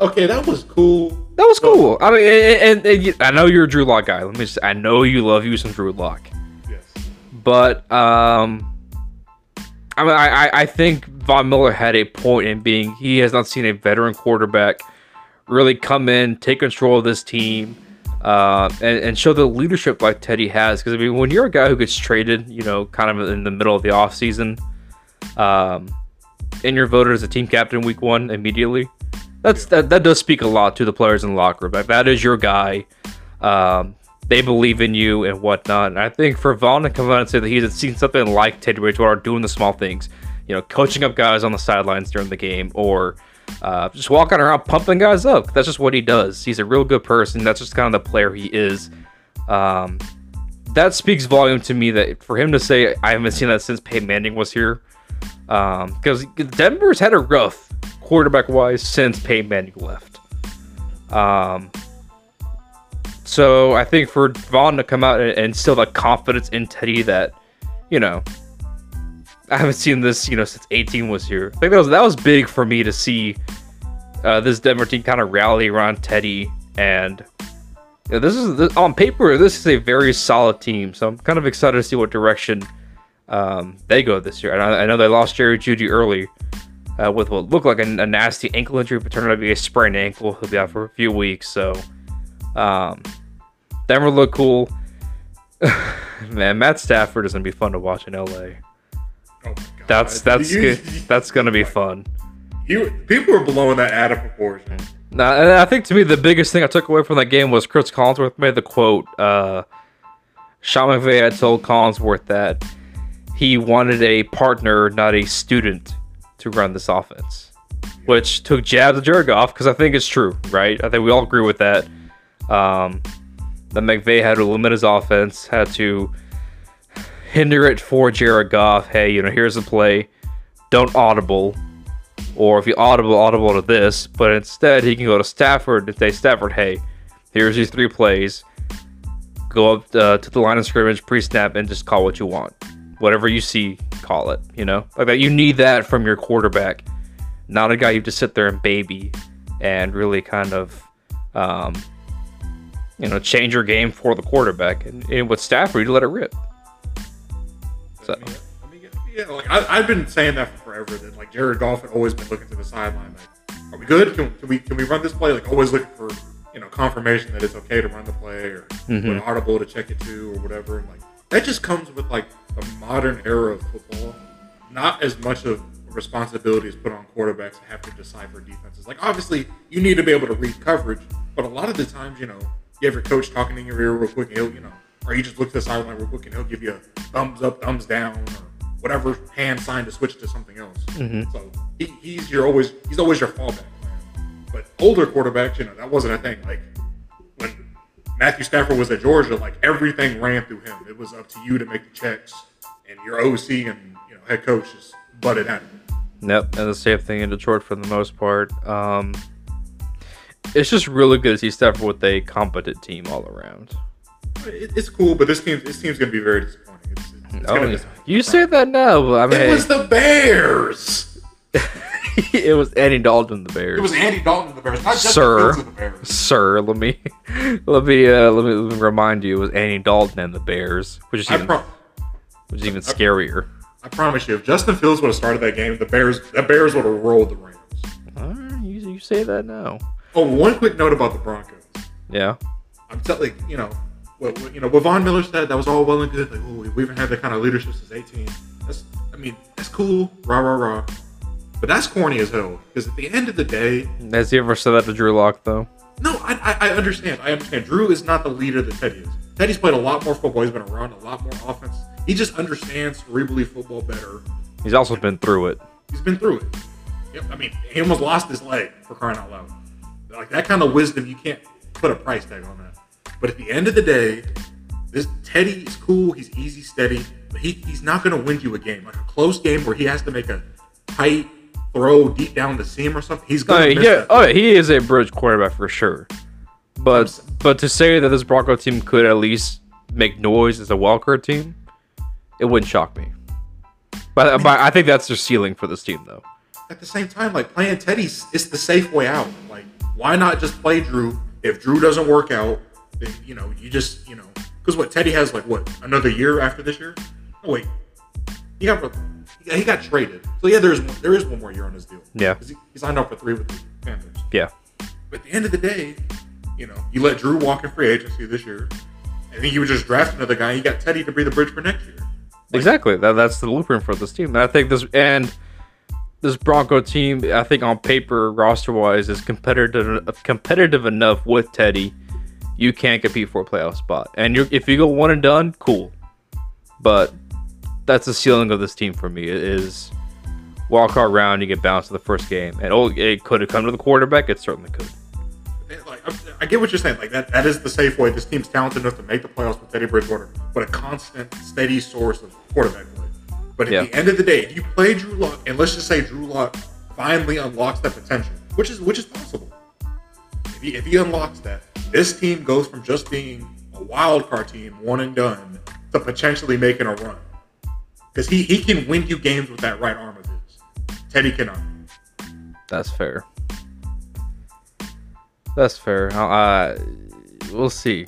Okay, that was cool. That was cool. I mean, and, and, and, I know you're a Drew Lock guy. Let me just, I know you love you some Drew Lock. Yes. But um, I mean, I, I think Von Miller had a point in being he has not seen a veteran quarterback really come in, take control of this team, uh, and, and show the leadership like Teddy has. Because I mean, when you're a guy who gets traded, you know, kind of in the middle of the offseason, um, and you're voted as a team captain week one immediately, that's that, that does speak a lot to the players in the locker room. Like that is your guy. Um, they believe in you and whatnot. And I think for Von to come out and say that he's seen something like Teddy Bridgewater doing the small things, you know, coaching up guys on the sidelines during the game or uh, just walking around pumping guys up. That's just what he does. He's a real good person. That's just kind of the player he is. Um, that speaks volume to me that for him to say, I haven't seen that since Peyton Manning was here. Because um, Denver's had a rough quarterback wise since Peyton Manning left. Um, so I think for Von to come out and, and still the confidence in Teddy that, you know, I haven't seen this, you know, since 18 was here. I think that was that was big for me to see uh, this Denver team kind of rally around Teddy, and you know, this is this, on paper this is a very solid team. So I'm kind of excited to see what direction um, they go this year. I, I know they lost Jerry Jeudy early uh, with what looked like a, a, nasty ankle injury, but turned out to be a sprained ankle. He'll be out for a few weeks, so um, Denver look cool. *laughs* Man, Matt Stafford is gonna be fun to watch in LA. Oh that's *laughs* that's you, good. that's gonna be fun. You people are blowing that out of proportion. Now, and I think to me the biggest thing I took away from that game was Chris Collinsworth made the quote. Uh, Sean McVay had told Collinsworth that he wanted a partner, not a student, to run this offense, which took jabs at Goff because I think it's true, right? I think we all agree with that. Um, that McVay had to limit his offense, had to hinder it for Jared Goff. Hey, you know, here's a play. Don't audible. Or if you audible, audible to this. But instead, he can go to Stafford and say, Stafford, hey, here's these three plays. Go up uh, to the line of scrimmage pre snap and just call what you want. Whatever you see, call it. You know, like that. You need that from your quarterback, not a guy you just sit there and baby and really kind of um, you know, change your game for the quarterback. And, and with Stafford, you let it rip. So. I mean, yeah, like I, have been saying that for forever. That like Jared Goff had always been looking to the sideline. Like, are we good? Can, can, we can we run this play? Like always looking for you know confirmation that it's okay to run the play or mm-hmm. an audible to check it to or whatever. And like that just comes with like the modern era of football. Not as much of responsibility is put on quarterbacks to have to decipher defenses. Like obviously you need to be able to read coverage, but a lot of the times you know you have your coach talking in your ear real quick, he'll, you know, or you just look to the sideline real quick and he'll give you a thumbs up, thumbs down, or whatever hand sign to switch to something else. Mm-hmm. So he, he's your always he's always your fallback plan. But older quarterbacks, you know, that wasn't a thing. Like when Matthew Stafford was at Georgia, like everything ran through him. It was up to you to make the checks, and your OC and you know head coach just butted at him. Yep, and the same thing in Detroit for the most part. Um, it's just really good to see Stafford with a competent team all around. It's cool, but this team this team's gonna be very disappointing. It's, it's oh, you say that now, but I mean, it was the Bears. *laughs* it was Andy Dalton the Bears. It was Andy Dalton the Bears, not just Sir. the Bears. Sir, let me *laughs* let me uh, let me let me remind you, it was Andy Dalton and the Bears, which is I, even pro- which is even scarier. I promise you, if Justin Fields would have started that game, the Bears, the Bears would have rolled the Rams. You, you say that now. Oh, one quick note about the Broncos. Yeah. I'm telling you know, what, you know, what Von Miller said that was all well and good. Like, oh, we haven't had that kind of leadership since 18. That's, I mean, that's cool, rah rah rah. But that's corny as hell. Because at the end of the day, Has he ever said that to Drew Lock though? no, I, I, I understand. I understand. Drew is not the leader that Teddy is. Teddy's played a lot more football. He's been around a lot more offense. He just understands cerebrally football better. He's also been through it. He's been through it. Yep. I mean, he almost lost his leg for crying out loud. Like that kind of wisdom, you can't put a price tag on that. But at the end of the day, this Teddy is cool. He's easy, steady, but he, he's not going to win you a game. Like a close game where he has to make a tight throw deep down the seam or something. He's Oh going to miss yeah, oh he is a bridge quarterback for sure. But but to say that this Bronco team could at least make noise as a wildcard team, it wouldn't shock me. But, but I think that's their ceiling for this team, though. At the same time, like playing Teddy's, it's the safe way out. Like, why not just play Drew? If Drew doesn't work out, then you know you just you know because what Teddy has like what another year after this year? Oh wait, he got he got, he got traded. So yeah, there's there is one more year on his deal. Yeah, he, he signed up for three with the Panthers. Yeah, But at the end of the day, you know, you let Drew walk in free agency this year, and then you would just draft another guy. You got Teddy to be the bridge for next year. exactly. That, that's the blueprint for this team. And I think this and this Bronco team, I think on paper, roster wise, is competitive competitive enough with Teddy. You can't compete for a playoff spot, and you if you go one and done, cool. But that's the ceiling of this team for me. It is wild card round, you get bounced to the first game, and oh, it could have come to the quarterback. It certainly could. Like I'm- I get what you're saying. Like that, that is the safe way. This team's talented enough to make the playoffs with Teddy Bridgewater, but a constant, steady source of quarterback play. But at Yeah. the end of the day, if you play Drew Lock, and let's just say Drew Lock finally unlocks that potential, which is which is possible. If he, if he unlocks that, this team goes from just being a wild card team, one and done, to potentially making a run. Because he, he can win you games with that right arm of his. Teddy cannot. That's fair. That's fair. Uh, we'll see.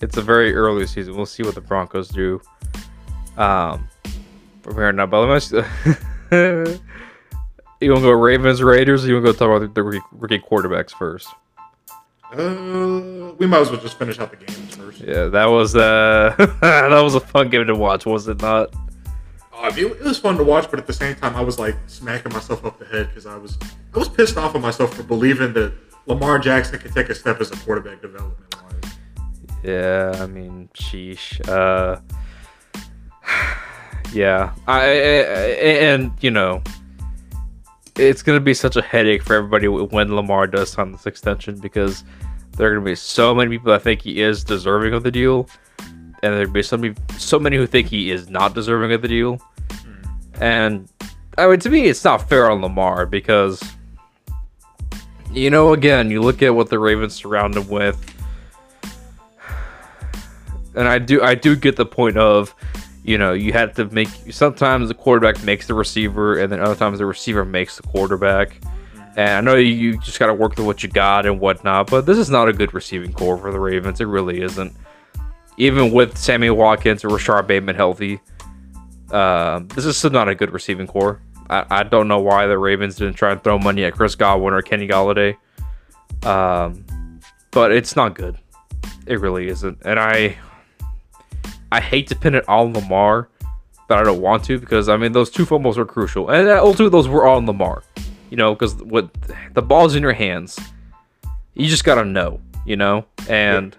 It's a very early season. We'll see what the Broncos do. Um, here now, but let me. you *laughs* want to go Ravens Raiders? Or you want to go talk about the rookie quarterbacks first? Uh, we might as well just finish out the games first. Yeah, that was uh, *laughs* that was a fun game to watch, was it not? Uh, it, it was fun to watch, but at the same time, I was like smacking myself up the head because I was I was pissed off at myself for believing that Lamar Jackson could take a step as a quarterback development wise. Yeah, I mean, sheesh. Uh, *sighs* yeah, I, I and you know, it's gonna be such a headache for everybody when Lamar does sign this extension because there are gonna be so many people that think he is deserving of the deal, and there'll be so many so many who think he is not deserving of the deal. Hmm. And I mean, to me, it's not fair on Lamar because you know, again, you look at what the Ravens surround him with *sighs* and I do I do get the point of, you know, you had to make sometimes the quarterback makes the receiver, and then other times the receiver makes the quarterback. And I know you just got to work with what you got and whatnot, but this is not a good receiving core for the Ravens. It really isn't. Even with Sammy Watkins or Rashod Bateman healthy, uh, this is still not a good receiving core. I, I don't know why the Ravens didn't try and throw money at Chris Godwin or Kenny Golladay. Um, but it's not good. It really isn't. And I I hate to pin it on Lamar, but I don't want to because I mean those two fumbles were crucial, and ultimately those were on Lamar. You know, because what the ball's in your hands, you just gotta know. You know, and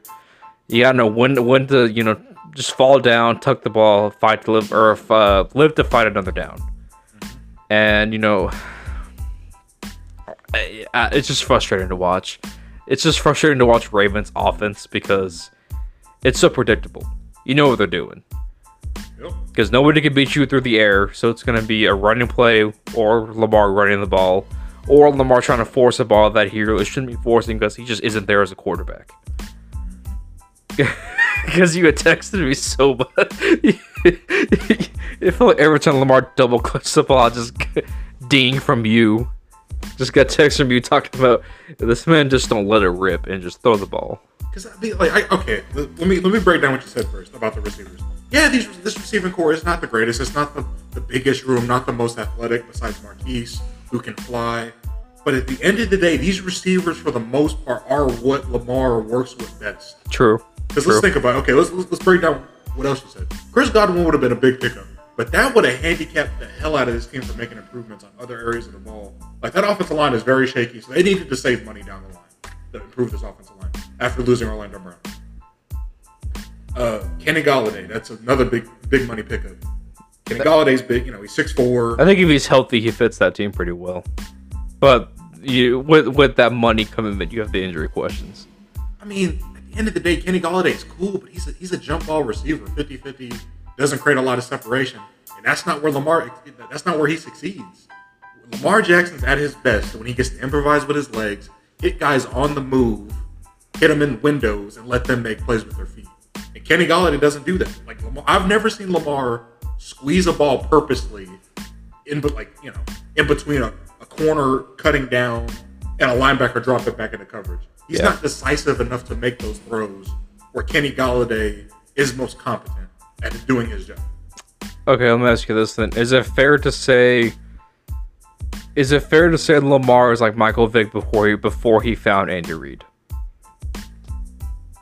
you gotta know when when to you know just fall down, tuck the ball, fight to live, or uh, live to fight another down. And you know, it's just frustrating to watch. It's just frustrating to watch Ravens offense because it's so predictable. You know what they're doing Yep. because nobody can beat you through the air. So it's going to be a running play or Lamar running the ball or Lamar trying to force a ball that he really shouldn't be forcing because he just isn't there as a quarterback. *laughs* Because you had texted me so *laughs* much. it felt like every time Lamar double clutched the ball, I just *laughs* ding from you. Just got text from you talking about this man just don't let it rip and just throw the ball. Because I mean, like, I, okay, let me let me break down what you said first about the receivers. Yeah, these this receiving core is not the greatest. It's not the, the biggest room, not the most athletic besides Marquise, who can fly. But at the end of the day, these receivers, for the most part, are what Lamar works with best. True. Because let's think about it. okay, let's, let's let's break down what else you said. Chris Godwin would have been a big pickup, but that would have handicapped the hell out of this team for making improvements on other areas of the ball. Like that offensive line is very shaky, so they needed to save money down the line to improve this offensive line after losing Orlando Brown. Uh, Kenny Golladay, that's another big big money pickup. Kenny Golladay's big, you know, he's six four. I think if he's healthy, he fits that team pretty well. But you with with that money commitment, you have the injury questions. I mean, at the end of the day, Kenny Golladay is cool, but he's a, he's a jump ball receiver, 50-50, doesn't create a lot of separation, and that's not where Lamar. That's not where he succeeds. Lamar Jackson's at his best when he gets to improvise with his legs, hit guys on the move, hit them in windows, and let them make plays with their feet. And Kenny Golladay doesn't do that. Like Lamar, I've never seen Lamar squeeze a ball purposely in, but like you know, in between a, a corner cutting down and a linebacker drop it back into coverage. He's Yeah. not decisive enough to make those throws where Kenny Golladay is most competent at doing his job. Okay, let me ask you this then: Is it fair to say? Is it fair to say Lamar is like Michael Vick before he before he found Andy Reid?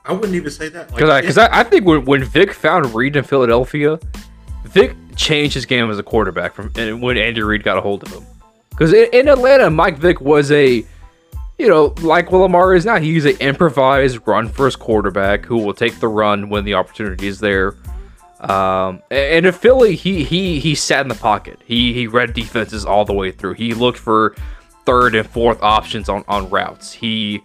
I wouldn't even say that. Like, Because I, cause I, I think when, when Vick found Reid in Philadelphia, Vick changed his game as a quarterback from and when Andy Reid got a hold of him. Because in, in Atlanta, Mike Vick was a, you know, like what Lamar is now. He's an improvised run first quarterback who will take the run when the opportunity is there. Um, and in Philly, he he he sat in the pocket. He he read defenses all the way through. He looked for third and fourth options on on routes. He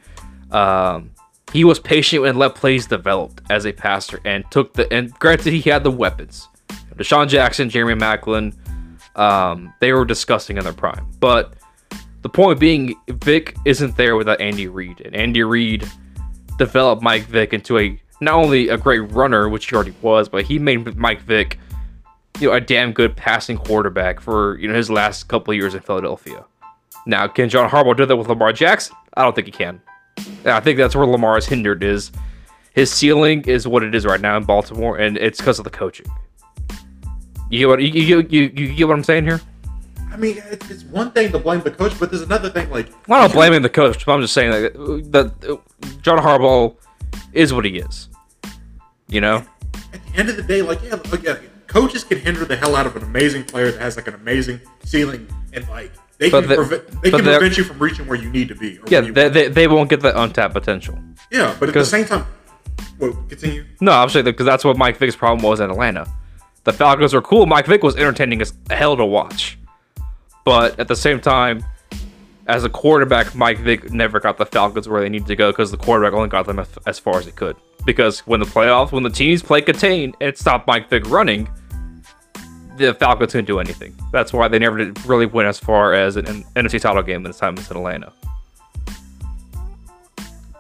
um he was patient and let plays develop as a passer and took the and granted he had the weapons. DeSean Jackson, Jeremy Maclin, um, they were disgusting in their prime. But the point being, Vick isn't there without Andy Reid, and Andy Reid developed Mike Vick into a not only a great runner, which he already was, but he made Mike Vick, you know, a damn good passing quarterback for you know his last couple years in Philadelphia. Now, can John Harbaugh do that with Lamar Jackson? I don't think he can. I think that's where Lamar is hindered. Is his ceiling is what it is right now in Baltimore, and it's because of the coaching. You get what you, you, you, you get what I'm saying here? I mean, it's, one thing to blame the coach, but there's another thing. Like, I'm not blaming the coach, but I'm just saying that, that uh, John Harbaugh is what he is. You know? at the end of the day, like, yeah, look, yeah, coaches can hinder the hell out of an amazing player that has like an amazing ceiling, and like they But can prevent they can prevent you from reaching where you need to be. Or Yeah, they, they, they won't get that untapped potential. yeah, but at the same time, well, continue. No, I'm saying because that's what Mike Vick's problem was in Atlanta. The Falcons were cool. Mike Vick was entertaining as hell to watch. But at the same time, as a quarterback, Mike Vick never got the Falcons where they needed to go because the quarterback only got them as, far as he could. Because when the playoffs, when the teams play contain and stopped Mike Vick running, the Falcons couldn't do anything. That's why they never really went as far as an, an NFC title game this time in Atlanta.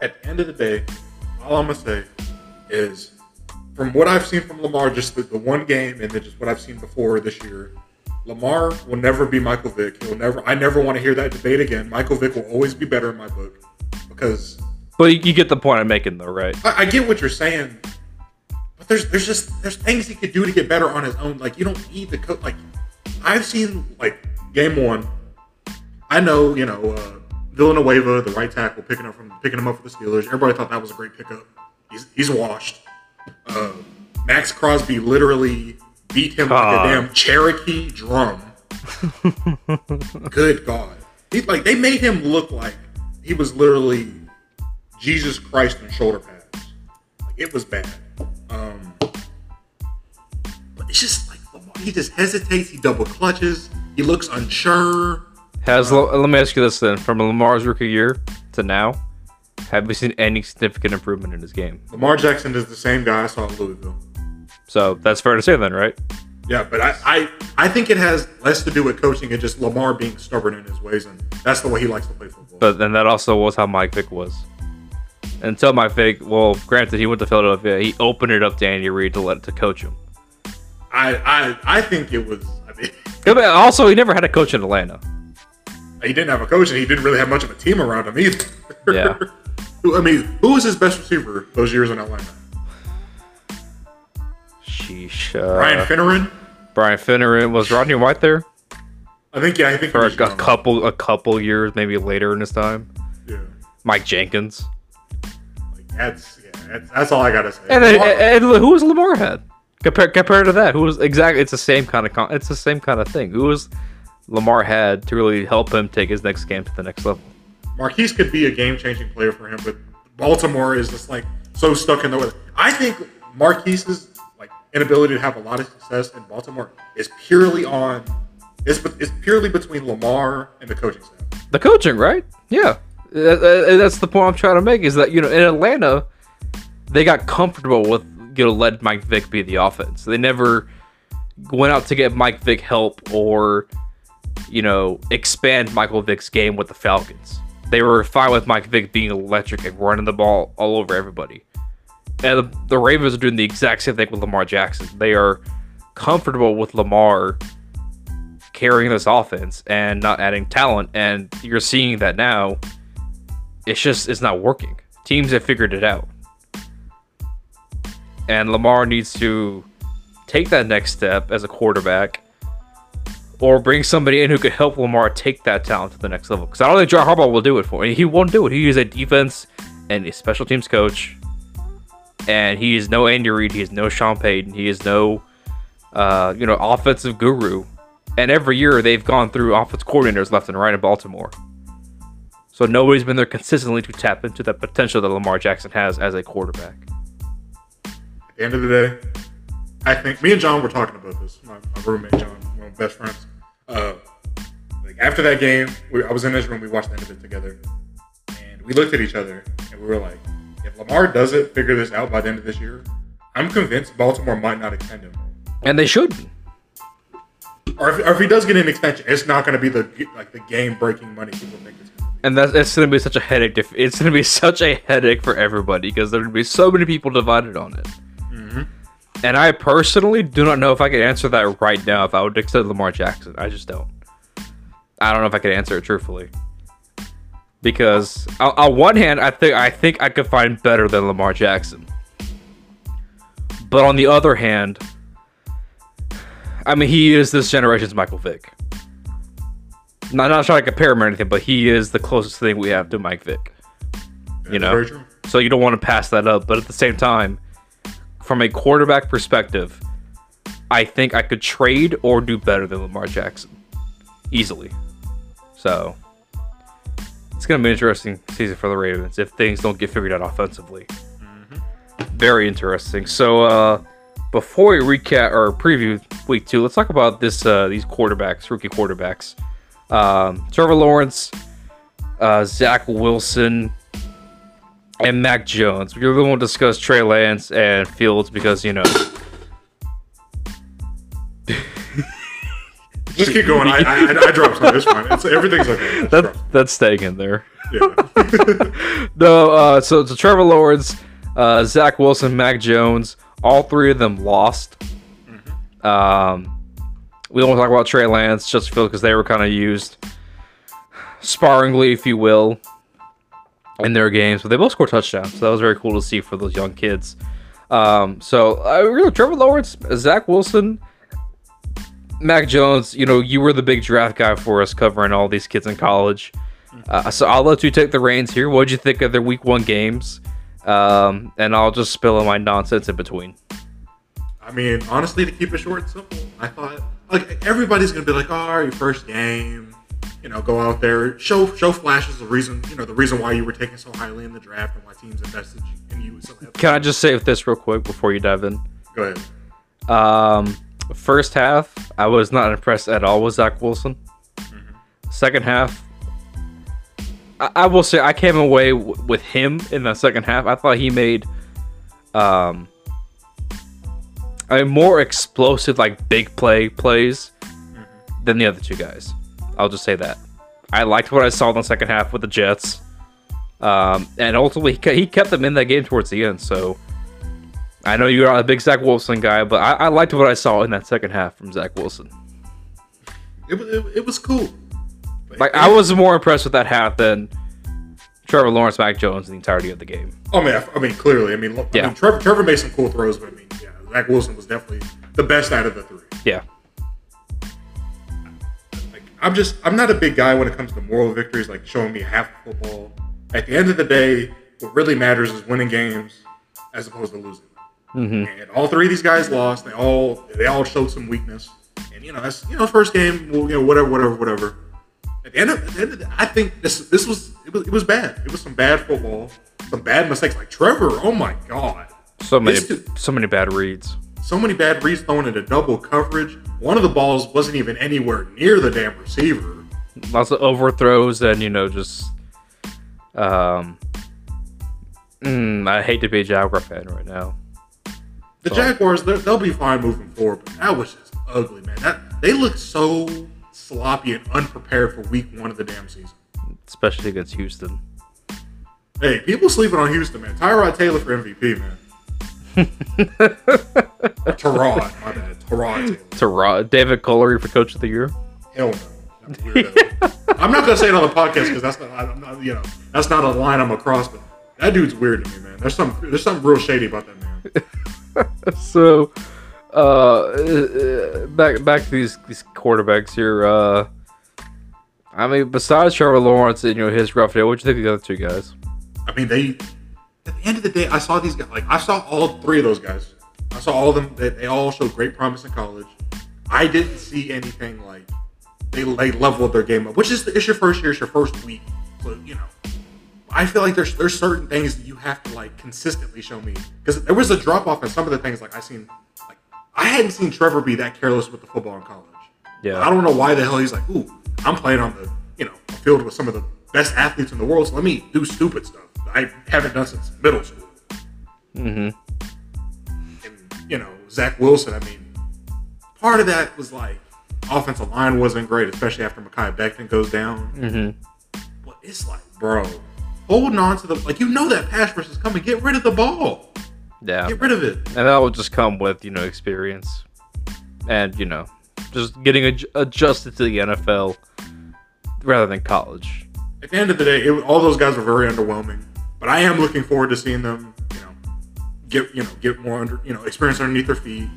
At the end of the day, all I'm gonna say is, from what I've seen from Lamar, just the, the one game, and then just what I've seen before this year, Lamar will never be Michael Vick. He'll never. I never want to hear that debate again. Michael Vick will always be better in my book because But you, you get the point I'm making, though, right? I, I get what you're saying, but there's there's just there's things he could do to get better on his own. Like you don't need the coach. Like I've seen like game one. I know you know uh, Villanueva, the right tackle, picking up from picking him up for the Steelers. Everybody thought that was a great pickup. He's he's washed. Uh, Maxx Crosby literally beat him like God. a damn Cherokee drum. *laughs* Good God! He, like they made him look like he was literally Jesus Christ in shoulder pads. Like it was bad. Um, but it's just like he just hesitates. He double clutches. He looks unsure. Has let me ask you this then: from Lamar's rookie year to now, have we seen any significant improvement in his game? Lamar Jackson is the same guy I saw in Louisville. So that's fair to say then, right? Yeah, but I, I I think it has less to do with coaching and just Lamar being stubborn in his ways, and that's the way he likes to play football. But then that also was how Mike Vick was. Until my fake. well, granted he went to Philadelphia, he opened it up to Andy Reid to let to coach him. I, I I think it was. I mean, Yeah, but Also, he never had a coach in Atlanta. he didn't have a coach, and he didn't really have much of a team around him either. Yeah. *laughs* I mean, who was his best receiver those years in Atlanta? Sheesh. Uh, Ryan Finneran. Brian Finneran was Roddy White there I think yeah, I think for a, a couple a couple years, maybe later in his time. Yeah, Mike Jenkins. Like that's yeah, that's, that's all I gotta say. And, then, Lamar- and, and who was Lamar had? Compared compared to that, who was exactly? It's the same kind of con- it's the same kind of thing. Who was Lamar had to really help him take his next game to the next level? Marquise could be a game changing player for him, but Baltimore is just like so stuck in the way. I think Marquise's like inability to have a lot of success in Baltimore is purely on is it's purely between Lamar and the coaching staff. The coaching, right? Yeah, Uh, that's the point I'm trying to make. Is that you know in Atlanta, they got comfortable with you know let Mike Vick be the offense. They never went out to get Mike Vick help or you know expand Michael Vick's game with the Falcons. They were fine with Mike Vick being electric and running the ball all over everybody. And the, the Ravens are doing the exact same thing with Lamar Jackson. They are comfortable with Lamar carrying this offense and not adding talent. And you're seeing that now. It's just it's not working. Teams have figured it out. And Lamar needs to take that next step as a quarterback or bring somebody in who could help Lamar take that talent to the next level. Because I don't think John Harbaugh will do it for him. He won't do it. He is a defense and a special teams coach. And he is no Andy Reid. He is no Sean Payton. He is no, uh, you know, offensive guru. And every year they've gone through offense coordinators left and right in Baltimore. So nobody's been there consistently to tap into the potential that Lamar Jackson has as a quarterback. At the end of the day, I think me and John were talking about this. My, my roommate John, one of my best friends. Uh, like after that game, we, I was in his room. We watched the end of it together, and we looked at each other and we were like, "If Lamar doesn't figure this out by the end of this year, I'm convinced Baltimore might not extend him. And they shouldn't. Or if, or if he does get an extension, it's not going to be the like the game breaking money people think it's going to be. And that's it's gonna be such a headache. If, it's gonna be *laughs* such a headache for everybody because there are gonna be so many people divided on it. Mm-hmm. And I personally do not know if I could answer that right now. If I would accept Lamar Jackson, I just don't. I don't know if I could answer it truthfully. Because on, on one hand, I think I think I could find better than Lamar Jackson. But on the other hand, I mean, he is this generation's Michael Vick. Not not trying to compare him or anything, but he is the closest thing we have to Mike Vick. You That's know, so you don't want to pass that up. But at the same time, from a quarterback perspective, I think I could trade or do better than Lamar Jackson easily. So it's gonna be an interesting season for the Ravens if things don't get figured out offensively. Very interesting. So uh, before we recap or preview week two, let's talk about this uh, these quarterbacks, rookie quarterbacks. Um, Trevor Lawrence, uh, Zach Wilson, and Mac Jones. We really won't discuss Trey Lance and Fields because you know *laughs* Just keep going. I, I, I dropped some. It's fine. It's, everything's okay. That that's staying in there. Yeah. *laughs* No, uh, so so Trevor Lawrence, uh, Zach Wilson, Mac Jones, all three of them lost. Um, we don't talk about Trey Lance, just because they were kind of used sparingly, if you will, in their games, but they both scored touchdowns. So that was very cool to see for those young kids. Um, so I really Trevor Lawrence, Zach Wilson, Mac Jones. You know, you were the big draft guy for us, covering all these kids in college. Uh, so I'll let you take the reins here. What'd you think of their week one games? Um, and I'll just spill in my nonsense in between. I mean, honestly, to keep it short and simple, I thought like everybody's gonna be like, "Oh, your first game, you know, go out there, show show flashes the reason, you know, the reason why you were taken so highly in the draft and why teams invested in you so. Can I just say this real quick before you dive in? Go ahead. Um, first half, I was not impressed at all with Zach Wilson. Second half, I, I will say I came away w- with him in the second half. I thought he made, um, I mean, more explosive, like big play plays than the other two guys. I'll just say that. I liked what I saw in the second half with the Jets. Um, and ultimately, he kept them in that game towards the end. So I know you're not a big Zach Wilson guy, but I, I liked what I saw in that second half from Zach Wilson. It was it, it was cool, Like I was more impressed with that half than Trevor Lawrence, Mac Jones, in the entirety of the game. Oh man, I mean clearly. I mean, look, I Yeah. mean, Trevor, Trevor made some cool throws, but I mean, yeah, Zach Wilson was definitely the best out of the three. Yeah, Like, I'm just, I'm not a big guy when it comes to moral victories, like showing me half of football. At the end of the day, what really matters is winning games as opposed to losing. hmm And all three of these guys lost. They all, they all showed some weakness. And you know, that's you know, first game, well, you know, whatever, whatever, whatever. At the end of, at the end of the, I think this, this was, it was, it was bad. It was some bad football, some bad mistakes. Like Trevor, oh my god. So many, so many bad reads. so many bad reads thrown into double coverage. One of the balls wasn't even anywhere near the damn receiver. Lots of overthrows and you know just. Um, mm, I hate to be a Jaguar fan right now. The So- Jaguars, they'll be fine moving forward, but that was just ugly, man. That they look so sloppy and unprepared for Week One of the damn season. especially against Houston. Hey, people sleeping on Houston, man. Tyrod Taylor for MVP, man. *laughs* Tyrod, my bad. To Ro- David Culley for Coach of the Year. Hell no. I'm not gonna say it on the podcast because that's not, I'm not, you know, that's not a line I'm across. But that dude's weird to me, man. There's some, there's something real shady about that man. *laughs* So, uh, uh, back back to these these quarterbacks here. Uh, I mean, besides Trevor Lawrence and you know his rough day, what do you think of the other two guys? I mean, they. At the end of the day, I saw these guys. Like I saw all three of those guys. I saw all of them. They, they all showed great promise in college. I didn't see anything like they they leveled their game up. Which is it's your first year, it's your first week, so you know. I feel like there's there's certain things that you have to like consistently show me because there was a drop off in some of the things like I seen like I hadn't seen Trevor be that careless with the football in college. Yeah, I don't know why the hell he's like, ooh, I'm playing on the, you know, field with some of the best athletes in the world, so let me do stupid stuff I haven't done since middle school. Mm-hmm. And, you know, Zach Wilson, I mean, part of that was like, offensive line wasn't great, especially after Mekhi Becton goes down. hmm But it's like, bro, holding on to the, like, you know that pass rush is coming. Get rid of the ball. yeah, Get rid of it. and that will just come with you know experience, and you know just getting ad- adjusted to the NFL rather than college. At the end of the day, it, all those guys were very underwhelming. But I am looking forward to seeing them, you know, get you know get more under you know experience underneath their feet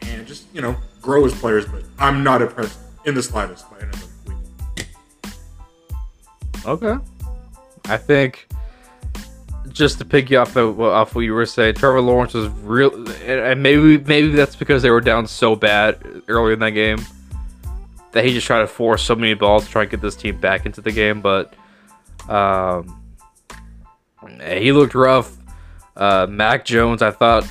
and just you know grow as players. But I'm not impressed in the slightest by of them. Okay. I think just to pick you off of, off what you were saying, Trevor Lawrence was real, and and maybe maybe that's because they were down so bad earlier in that game that he just tried to force so many balls to try and get this team back into the game. But um, he looked rough. Uh, Mac Jones, I thought,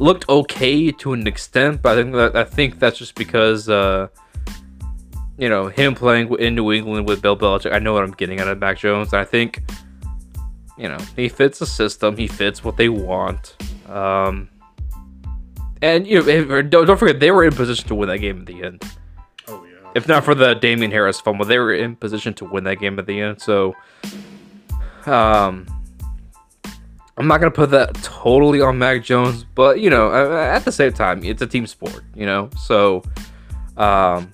looked okay to an extent, but I think that I think that's just because. Uh, you know, him playing in New England with Bill Belichick, I know what I'm getting out of Mac Jones. I think, you know, he fits the system. He fits what they want. Um, and you know, don't, forget they were in position to win that game at the end. If not for the Damien Harris fumble, they were in position to win that game at the end. So, um, I'm not gonna put that totally on Mac Jones, but you know, at the same time, it's a team sport. You know, so, um,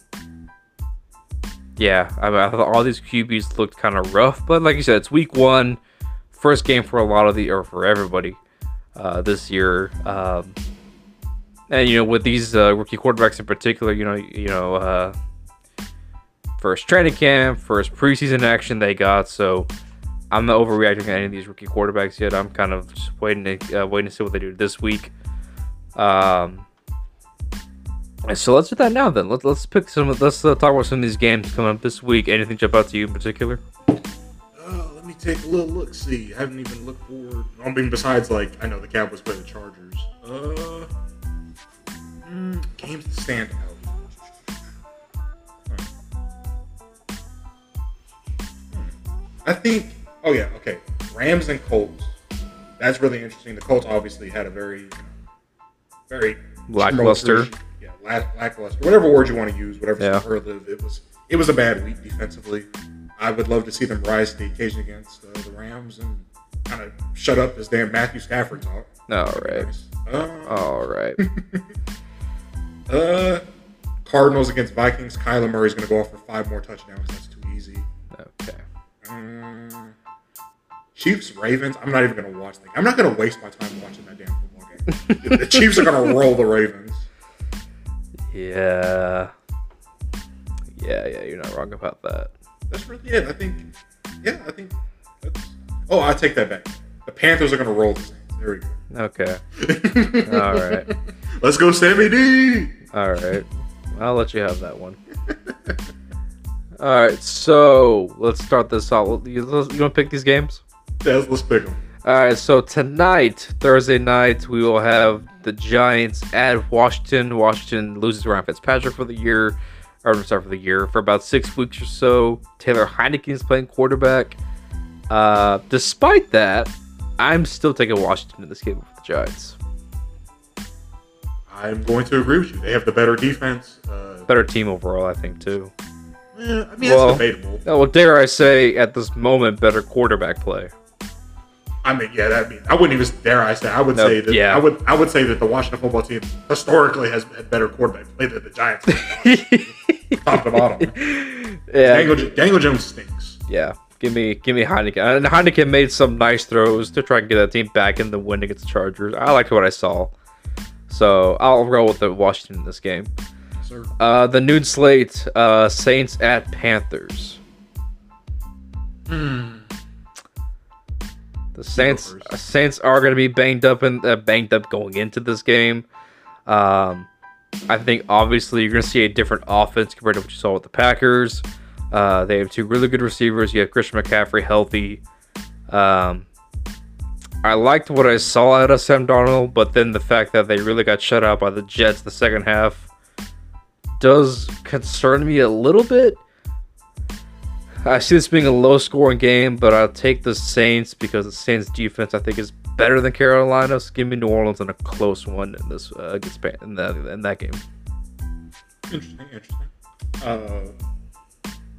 yeah, I, mean, I thought all these QBs looked kind of rough, but like you said, it's week one, first game for a lot of the or for everybody uh, this year. Um, and you know, with these uh, rookie quarterbacks in particular, you know, you know, uh, first training camp, first preseason action they got, so I'm not overreacting to any of these rookie quarterbacks yet. I'm kind of just waiting to uh, waiting to see what they do this week. Um, so let's do that now. Then let's let's pick some. Let's uh, talk about some of these games coming up this week. Anything jump out to you in particular? Uh, let me take a little look. See, I haven't even looked forward. I mean, besides like I know the Cowboys play the Chargers. Uh, mm, games to stand out. I think. Oh yeah. Okay. Rams and Colts. That's really interesting. The Colts obviously had a very, very Lackluster. Yeah, lack, lackluster. Whatever word you want to use, whatever Yeah. superlative. It was. It was a bad week defensively. I would love to see them rise to the occasion against uh, the Rams and kind of shut up this damn Matthew Stafford talk. All right. Nice. Uh, All right. *laughs* uh, Cardinals against Vikings. Kyler Murray's going to go off for five more touchdowns. That's Chiefs Ravens. I'm not even gonna watch that. I'm not gonna waste my time watching that damn football game. the, *laughs* Chiefs are gonna roll the Ravens. Yeah. Yeah, yeah, you're not wrong about that. That's really it. I think. Yeah, I think. That's, oh, I take that back. The Panthers are gonna roll the Saints. There we go. Okay. *laughs* All right. Let's go, Sammy D. All right. I'll let you have that one. All right. So let's start this out. You, you want to pick these games? Yes, let's pick them. All right. So tonight, Thursday night, we will have the Giants at Washington. Washington loses Ryan Fitzpatrick for the year, or I'm sorry for the year for about six weeks or so. Taylor Heinicke is playing quarterback. Uh, despite that, I'm still taking Washington in this game with the Giants. I'm going to agree with you. They have the better defense. Uh, Better team overall, I think too. eh, I mean, Well- it's debatable. Oh, well, dare I say, at this moment, better quarterback play. I mean, yeah, that mean I wouldn't even dare I say. I would No, say that. yeah. I would. I would say that the Washington football team historically has had better quarterback play than the Giants. *laughs* Top to bottom. yeah, Daniel, Daniel Jones stinks. yeah. Give me, give me Heinicke. And Heinicke made some nice throws to try and get that team back in the win against the Chargers. I liked what I saw, so I'll roll with the Washington in this game. Sir. Uh, the noon slate: uh, Saints at Panthers. The Saints uh, Saints are going to be banged up and uh, banged up going into this game. Um, I think obviously you're going to see a different offense compared to what you saw with the Packers. Uh, they have two really good receivers. You have Christian McCaffrey healthy. Um, I liked what I saw out of Sam Darnold, but then the fact that they really got shut out by the Jets the second half does concern me a little bit. I see this being a low scoring game, but I'll take the Saints because the Saints defense I think is better than Carolina's. Give me New Orleans in a close one in this uh, against in that in that game. Interesting. Interesting. Uh,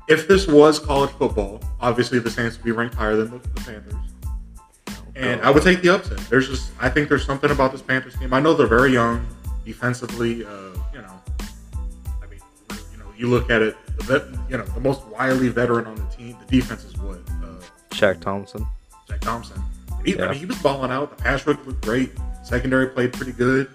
if this was college football, obviously the Saints would be ranked higher than the, the Panthers. And I would take the upset. There's just, I think there's something about this Panthers team. I know they're very young defensively. Uh, you know, I mean, you know, you look at it, the vet, you know, the most wily veteran on the team. The defense is what uh, Shaq Thompson. Jack Thompson. He, Yeah. I mean, he was balling out. The pass rush looked great. Secondary played pretty good.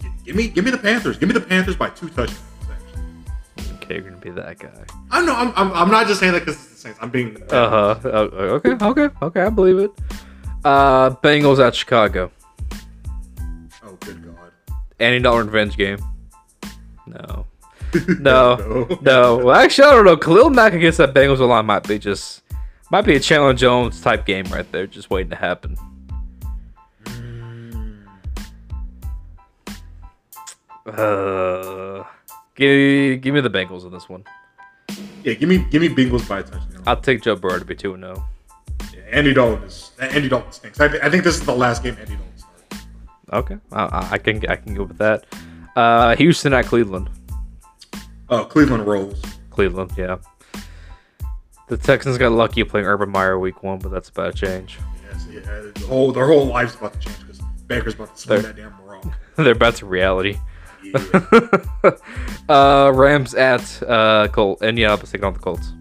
G- Give me, give me the Panthers. Give me the Panthers by two touchdowns. Actually. Okay, you're gonna be that guy. I know. I'm, I'm, I'm not just saying that because it's the Saints. I'm being. Uh huh. okay, okay, okay. I believe it. Uh, Bengals at Chicago. Oh, good God. Andy Dalton revenge game. No. *laughs* No. No. no. Well, actually, I don't know. Khalil Mack against that Bengals line might be just might be a Chandler Jones type game right there, just waiting to happen. Uh, give give me the Bengals in this one. Yeah, give me, give me Bengals by a touchdown. I'll take Joe Burrow to be two and oh. zero. Yeah, Andy Dalton is. Andy Dalton stinks. I, thi- I think this is the last game Andy Dalton starts. Okay, I, I- I can I can go with that. Uh, Houston at Cleveland. Uh, Cleveland rolls. Cleveland, yeah. The Texans got lucky playing Urban Meyer week one, but that's about to change. Yes, yeah, the whole their whole life's about to change because Baker's about to swing They're- that damn rock. *laughs* They're back to reality. Yeah. *laughs* uh, Rams at uh, Colt. Indianapolis taking on the Colts.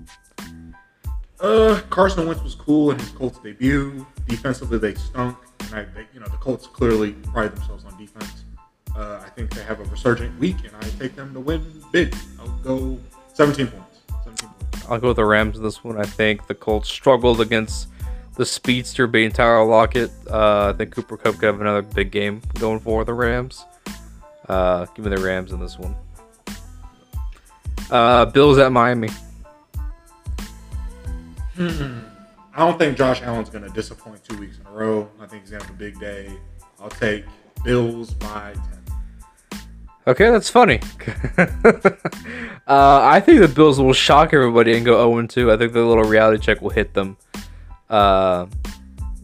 uh, Carson Wentz was cool in his Colts debut. Defensively, they stunk, and I, they, you know, the Colts clearly pride themselves on defense. Uh, I think they have a resurgent week, and I take them to win big. I'll go 17 points. 17 points. I'll go with the Rams in this one. I think the Colts struggled against the speedster being Tyler Lockett. Uh, I think Cooper Kupp could have another big game going for the Rams. Uh, give me the Rams in this one. Uh, Bills at Miami. I don't think Josh Allen's going to disappoint two weeks in a row. I think he's going to have a big day. I'll take Bills by 10. Okay, that's funny. *laughs* uh, I think the Bills will shock everybody and go 0 2. I think the little reality check will hit them. Uh,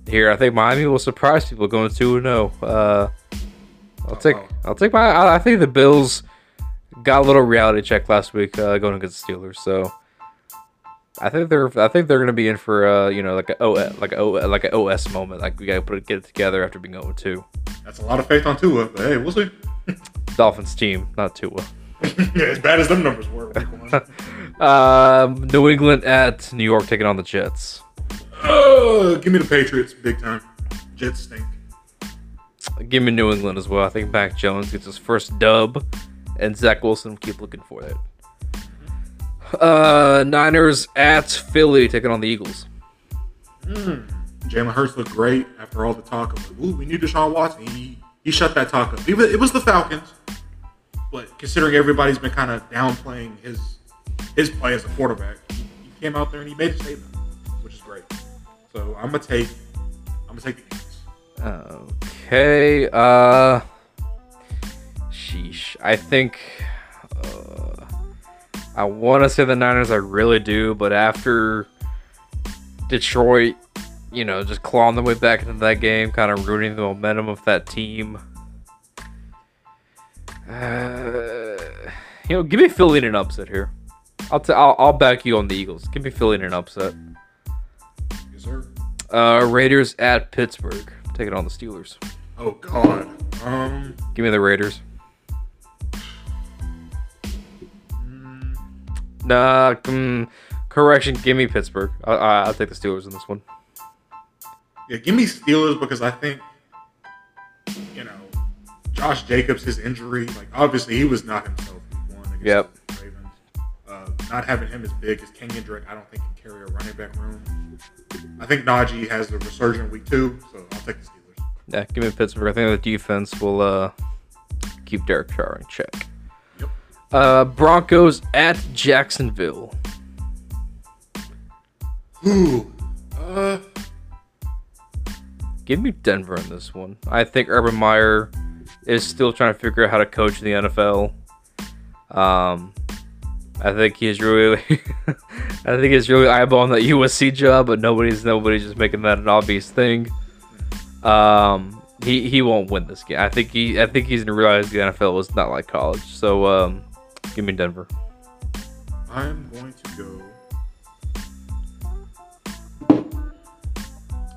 here, I think Miami will surprise people going 2 0. Uh, I'll take I'll take my I, I think the Bills got a little reality check last week uh, going against the Steelers, so I think they're I think they're gonna be in for uh, you know like a O like a O like a OS moment like we gotta put it, get it together after being 0 2. That's a lot of faith on Tua, but hey, we'll see. *laughs* Dolphins team, not Tua. *laughs* yeah, as bad as them numbers were. *laughs* Um, New England at New York taking on the Jets. Uh, give me the Patriots, big time. Jets stink. Give me New England as well. I think Mac Jones gets his first dub, and Zach Wilson keep looking for that. Uh, Niners at Philly taking on the Eagles. Mm. Jalen Hurts looked great after all the talk of, ooh, we need Deshaun Watson. He, he shut that talk up. It was the Falcons, but considering everybody's been kind of downplaying his his play as a quarterback, he came out there and he made a statement, which is great. So I'm gonna take I'm gonna take the Eagles. Okay. Uh. Sheesh. I think. Uh, I want to say the Niners. I really do, but after Detroit, you know, just clawing their way back into that game, kind of ruining the momentum of that team. Uh, you know, give me Philly in an upset here. I'll, t- I'll I'll back you on the Eagles. Give me Philly in an upset. Yes, sir. Uh, Raiders at Pittsburgh. Taking on the Steelers. Oh God. Um. Give me the Raiders. mm, Nah, mm, correction. Give me Pittsburgh. I, I, I'll take the Steelers in this one. Yeah, give me Steelers because I think, you know, Josh Jacobs, his injury, like obviously he was not himself one against Yep. the Ravens. Uh, not having him as big as Kenyon Drake, I don't think can carry a running back room. I think Najee has a resurgent week two, so I'll take the Steelers. Yeah, give me Pittsburgh. I think the defense will uh, keep Derek Carr in check. Yep. Uh, Broncos at Jacksonville. Ooh. Uh, Give me Denver in this one. I think Urban Meyer is still trying to figure out how to coach in the NFL. Um, I think he's really, *laughs* I think he's really eyeballing that USC job, but nobody's nobody's just making that an obvious thing. Um, he he won't win this game. I think he I think he's gonna realize the NFL is not like college. So um, give me Denver. I'm going to go.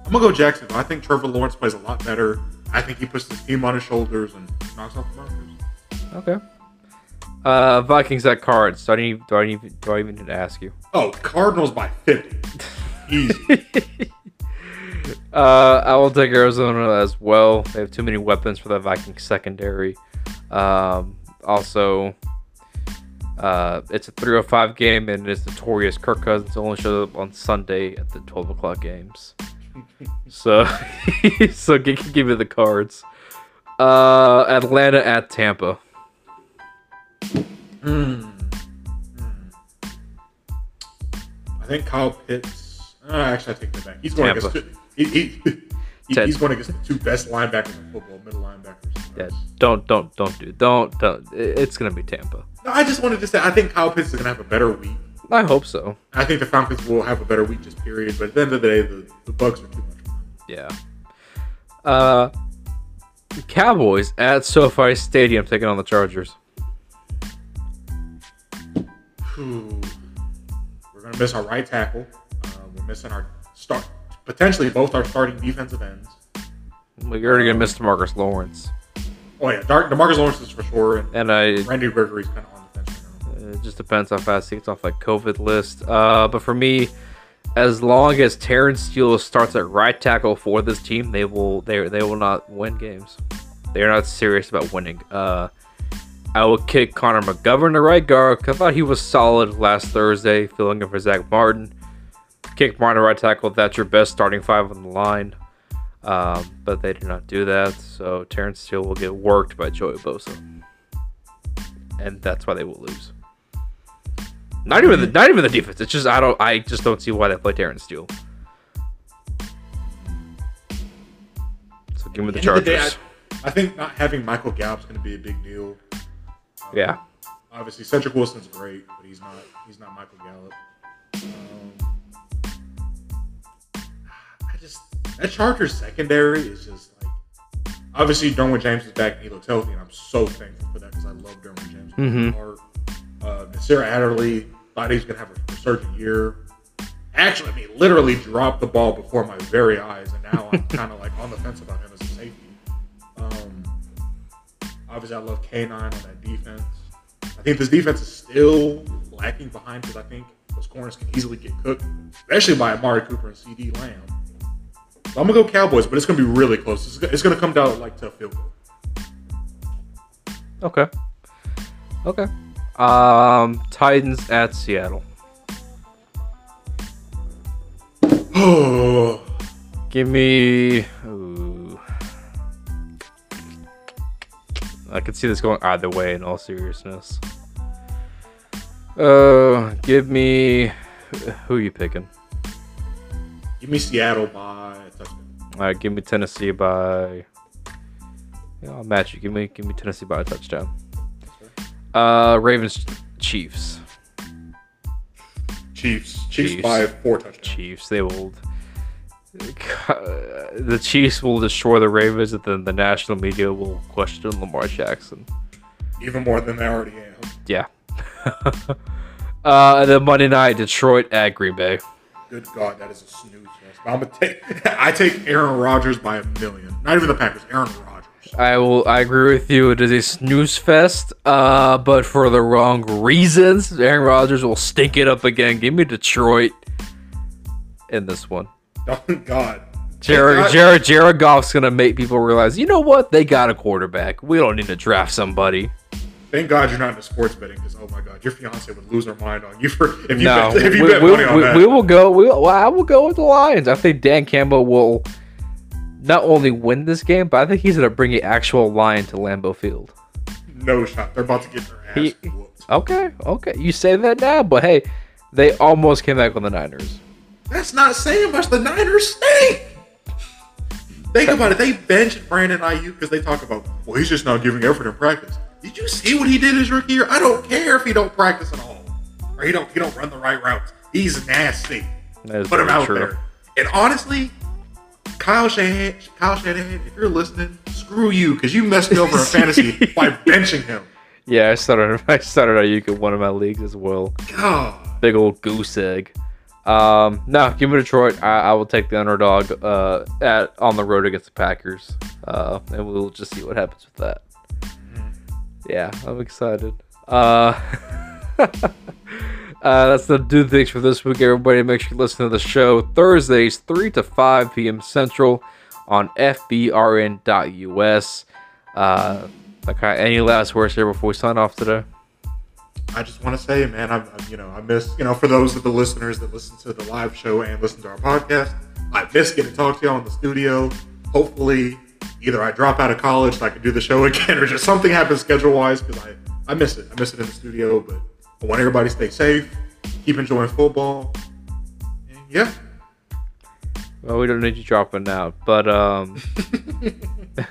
I'm gonna go Jacksonville. I think Trevor Lawrence plays a lot better. I think he puts his team on his shoulders and knocks off the Broncos. Okay. Uh, Vikings at Cards. Do I need do I even do I even need to ask you? Oh, Cardinals by 50. Easy. *laughs* Uh, I will take Arizona as well. They have too many weapons for the Viking secondary. Um, also, uh, it's a 305 game, and it's notorious Kirk Cousins only shows up on Sunday at the 12 o'clock games. So, *laughs* so give, give me the cards. Uh, Atlanta at Tampa. Hmm. I think Kyle Pitts. Uh, actually, I take that back. He's going Tampa. against two, he, he, he- he's going against the two best linebackers in football, middle linebackers. Yeah, don't don't don't do don't don't. It's gonna be Tampa. No, I just wanted to say I think Kyle Pitts is going to have a better week. I hope so. I think the Falcons will have a better week, just period. But at the end of the day, the, the Bucs are too much. for. Yeah. Uh, Cowboys at SoFi Stadium taking on the Chargers. Whew. We're going to miss our right tackle. Uh, we're missing our start, potentially both our starting defensive ends. You're already gonna miss Demarcus Lawrence, Oh yeah, Dar- Demarcus Lawrence is for sure, and and I. Randy Gregory's kind of It just depends how fast he gets off that COVID list. Uh, but for me, as long as Terence Steele starts at right tackle for this team, they will they they will not win games. They are not serious about winning. Uh, I will kick Connor McGovern to right guard. I thought he was solid last Thursday, filling in for Zack Martin. Kick Martin to right tackle. That's your best starting five on the line. Um, but they did not do that, so Terence Steele will get worked by Joey Bosa, and that's why they will lose. Not even the not even the defense. It's just I don't I just don't see why they play Terence Steele. So give me the of the day, Chargers. I, I think not having Michael Gallup's going to be a big deal. Um, Yeah. Obviously, Cedric Wilson's great, but he's not. He's not Michael Gallup. Um, I just that Chargers secondary is just like. Obviously, Derwin James is back and he looks healthy, and I'm so thankful for that because I love Derwin James. Mm-hmm. Heart. Uh, Nasir Adderley thought he was going to have a resurgent year. Actually, I mean, literally dropped the ball before my very eyes, and now I'm kind of *laughs* like on the fence about him as a safety. Um, obviously, I love K9 on that defense. I think this defense is still lacking behind because I think those corners can easily get cooked, especially by Amari Cooper and CeeDee Lamb. So I'm gonna go Cowboys, but it's gonna be really close. It's, it's gonna come down like to a field goal. Okay. Okay. Um, Titans at Seattle. *gasps* Give me. Ooh. I could see this going either way. In all seriousness. Uh, give me. Who are you picking? give me Seattle by a touchdown. All right, give me Tennessee by. Yeah, I'll match you. Give me, give me Tennessee by a touchdown. Uh, Ravens, Chiefs, Chiefs. Chiefs, Chiefs. by four touchdowns. Chiefs. They will. *laughs* The Chiefs will destroy the Ravens, and then the national media will question Lamar Jackson. Even more than they already am. Yeah. *laughs* uh, and then Monday night, Detroit at Green Bay. Good God, that is a snooze fest. I'm gonna take. *laughs* I take Aaron Rodgers by a million. Not even the Packers. Aaron Rodgers. I will. I agree with you. It is a snooze fest, uh, but for the wrong reasons. Aaron Rodgers will stink it up again. Give me Detroit in this one. *laughs* Oh God. Jared, Thank Jared, Jared Goff's gonna make people realize, you know what? They got a quarterback. We don't need to draft somebody. Thank God you're not into sports betting because oh my God, your fiance would lose her mind on you for if you No, bet, if you we, bet we- money on we- that. we will go. We will, I will go with the Lions. I think Dan Campbell will not only win this game, but I think he's gonna bring an actual lion to Lambeau Field. no shot. They're about to get their ass He- whooped. Okay, okay. You say that now, but hey, they almost came back on the Niners. That's not saying much. The Niners stink. Think about it. They benched Brandon Aiyuk because they talk about, well, he's just not giving effort in practice. Did you see what he did his rookie year? I don't care if he don't practice at all, or he don't he don't run the right routes. He's nasty. Put him out true. there. And honestly, Kyle Shanahan, Kyle Shanahan, if you're listening, screw you because you messed me over in fantasy *laughs* by benching him. Yeah, I started. *laughs* I started Aiyuk in one of my leagues as well. God, Big old goose egg. Um, no, give me Detroit. I, I will take the underdog uh, at on the road against the Packers, uh, and we'll just see what happens with that. Yeah, I'm excited. Uh, *laughs* uh, that's the do things for this week, everybody. Make sure you listen to the show Thursdays, 3 to 5 p.m. Central on FBRN.us. Uh, okay, any last words here before we sign off today? I just want to say, man, I'm, I'm, you know, I miss, you know, for those of the listeners that listen to the live show and listen to our podcast, I miss getting to talk to y'all in the studio. Hopefully, either I drop out of college so I can do the show *laughs* again, or just something happens schedule wise because I, I miss it. I miss it in the studio, but I want everybody to stay safe, keep enjoying football. And yeah, Well, we don't need you dropping out, but um, *laughs*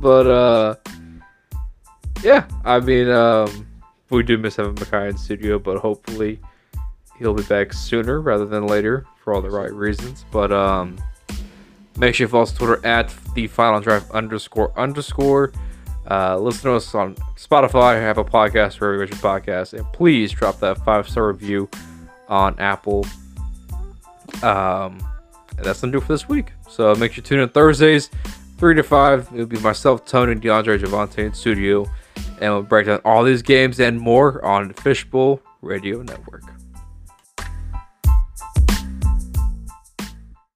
but uh, yeah. I mean, um, we do miss having Mekhi in studio, but hopefully he'll be back sooner rather than later for all the right reasons. But um, make sure you follow us on Twitter at the Final Drive underscore underscore. Uh, listen to us on Spotify, Apple Podcasts, wherever you get your podcasts, and please drop that five star review on Apple um, that's gonna do for this week. So make sure you tune in Thursdays, three to five. It'll be myself, Tony, DeAndre, Javante in studio, and we'll break down all these games and more on Fishbowl Radio Network.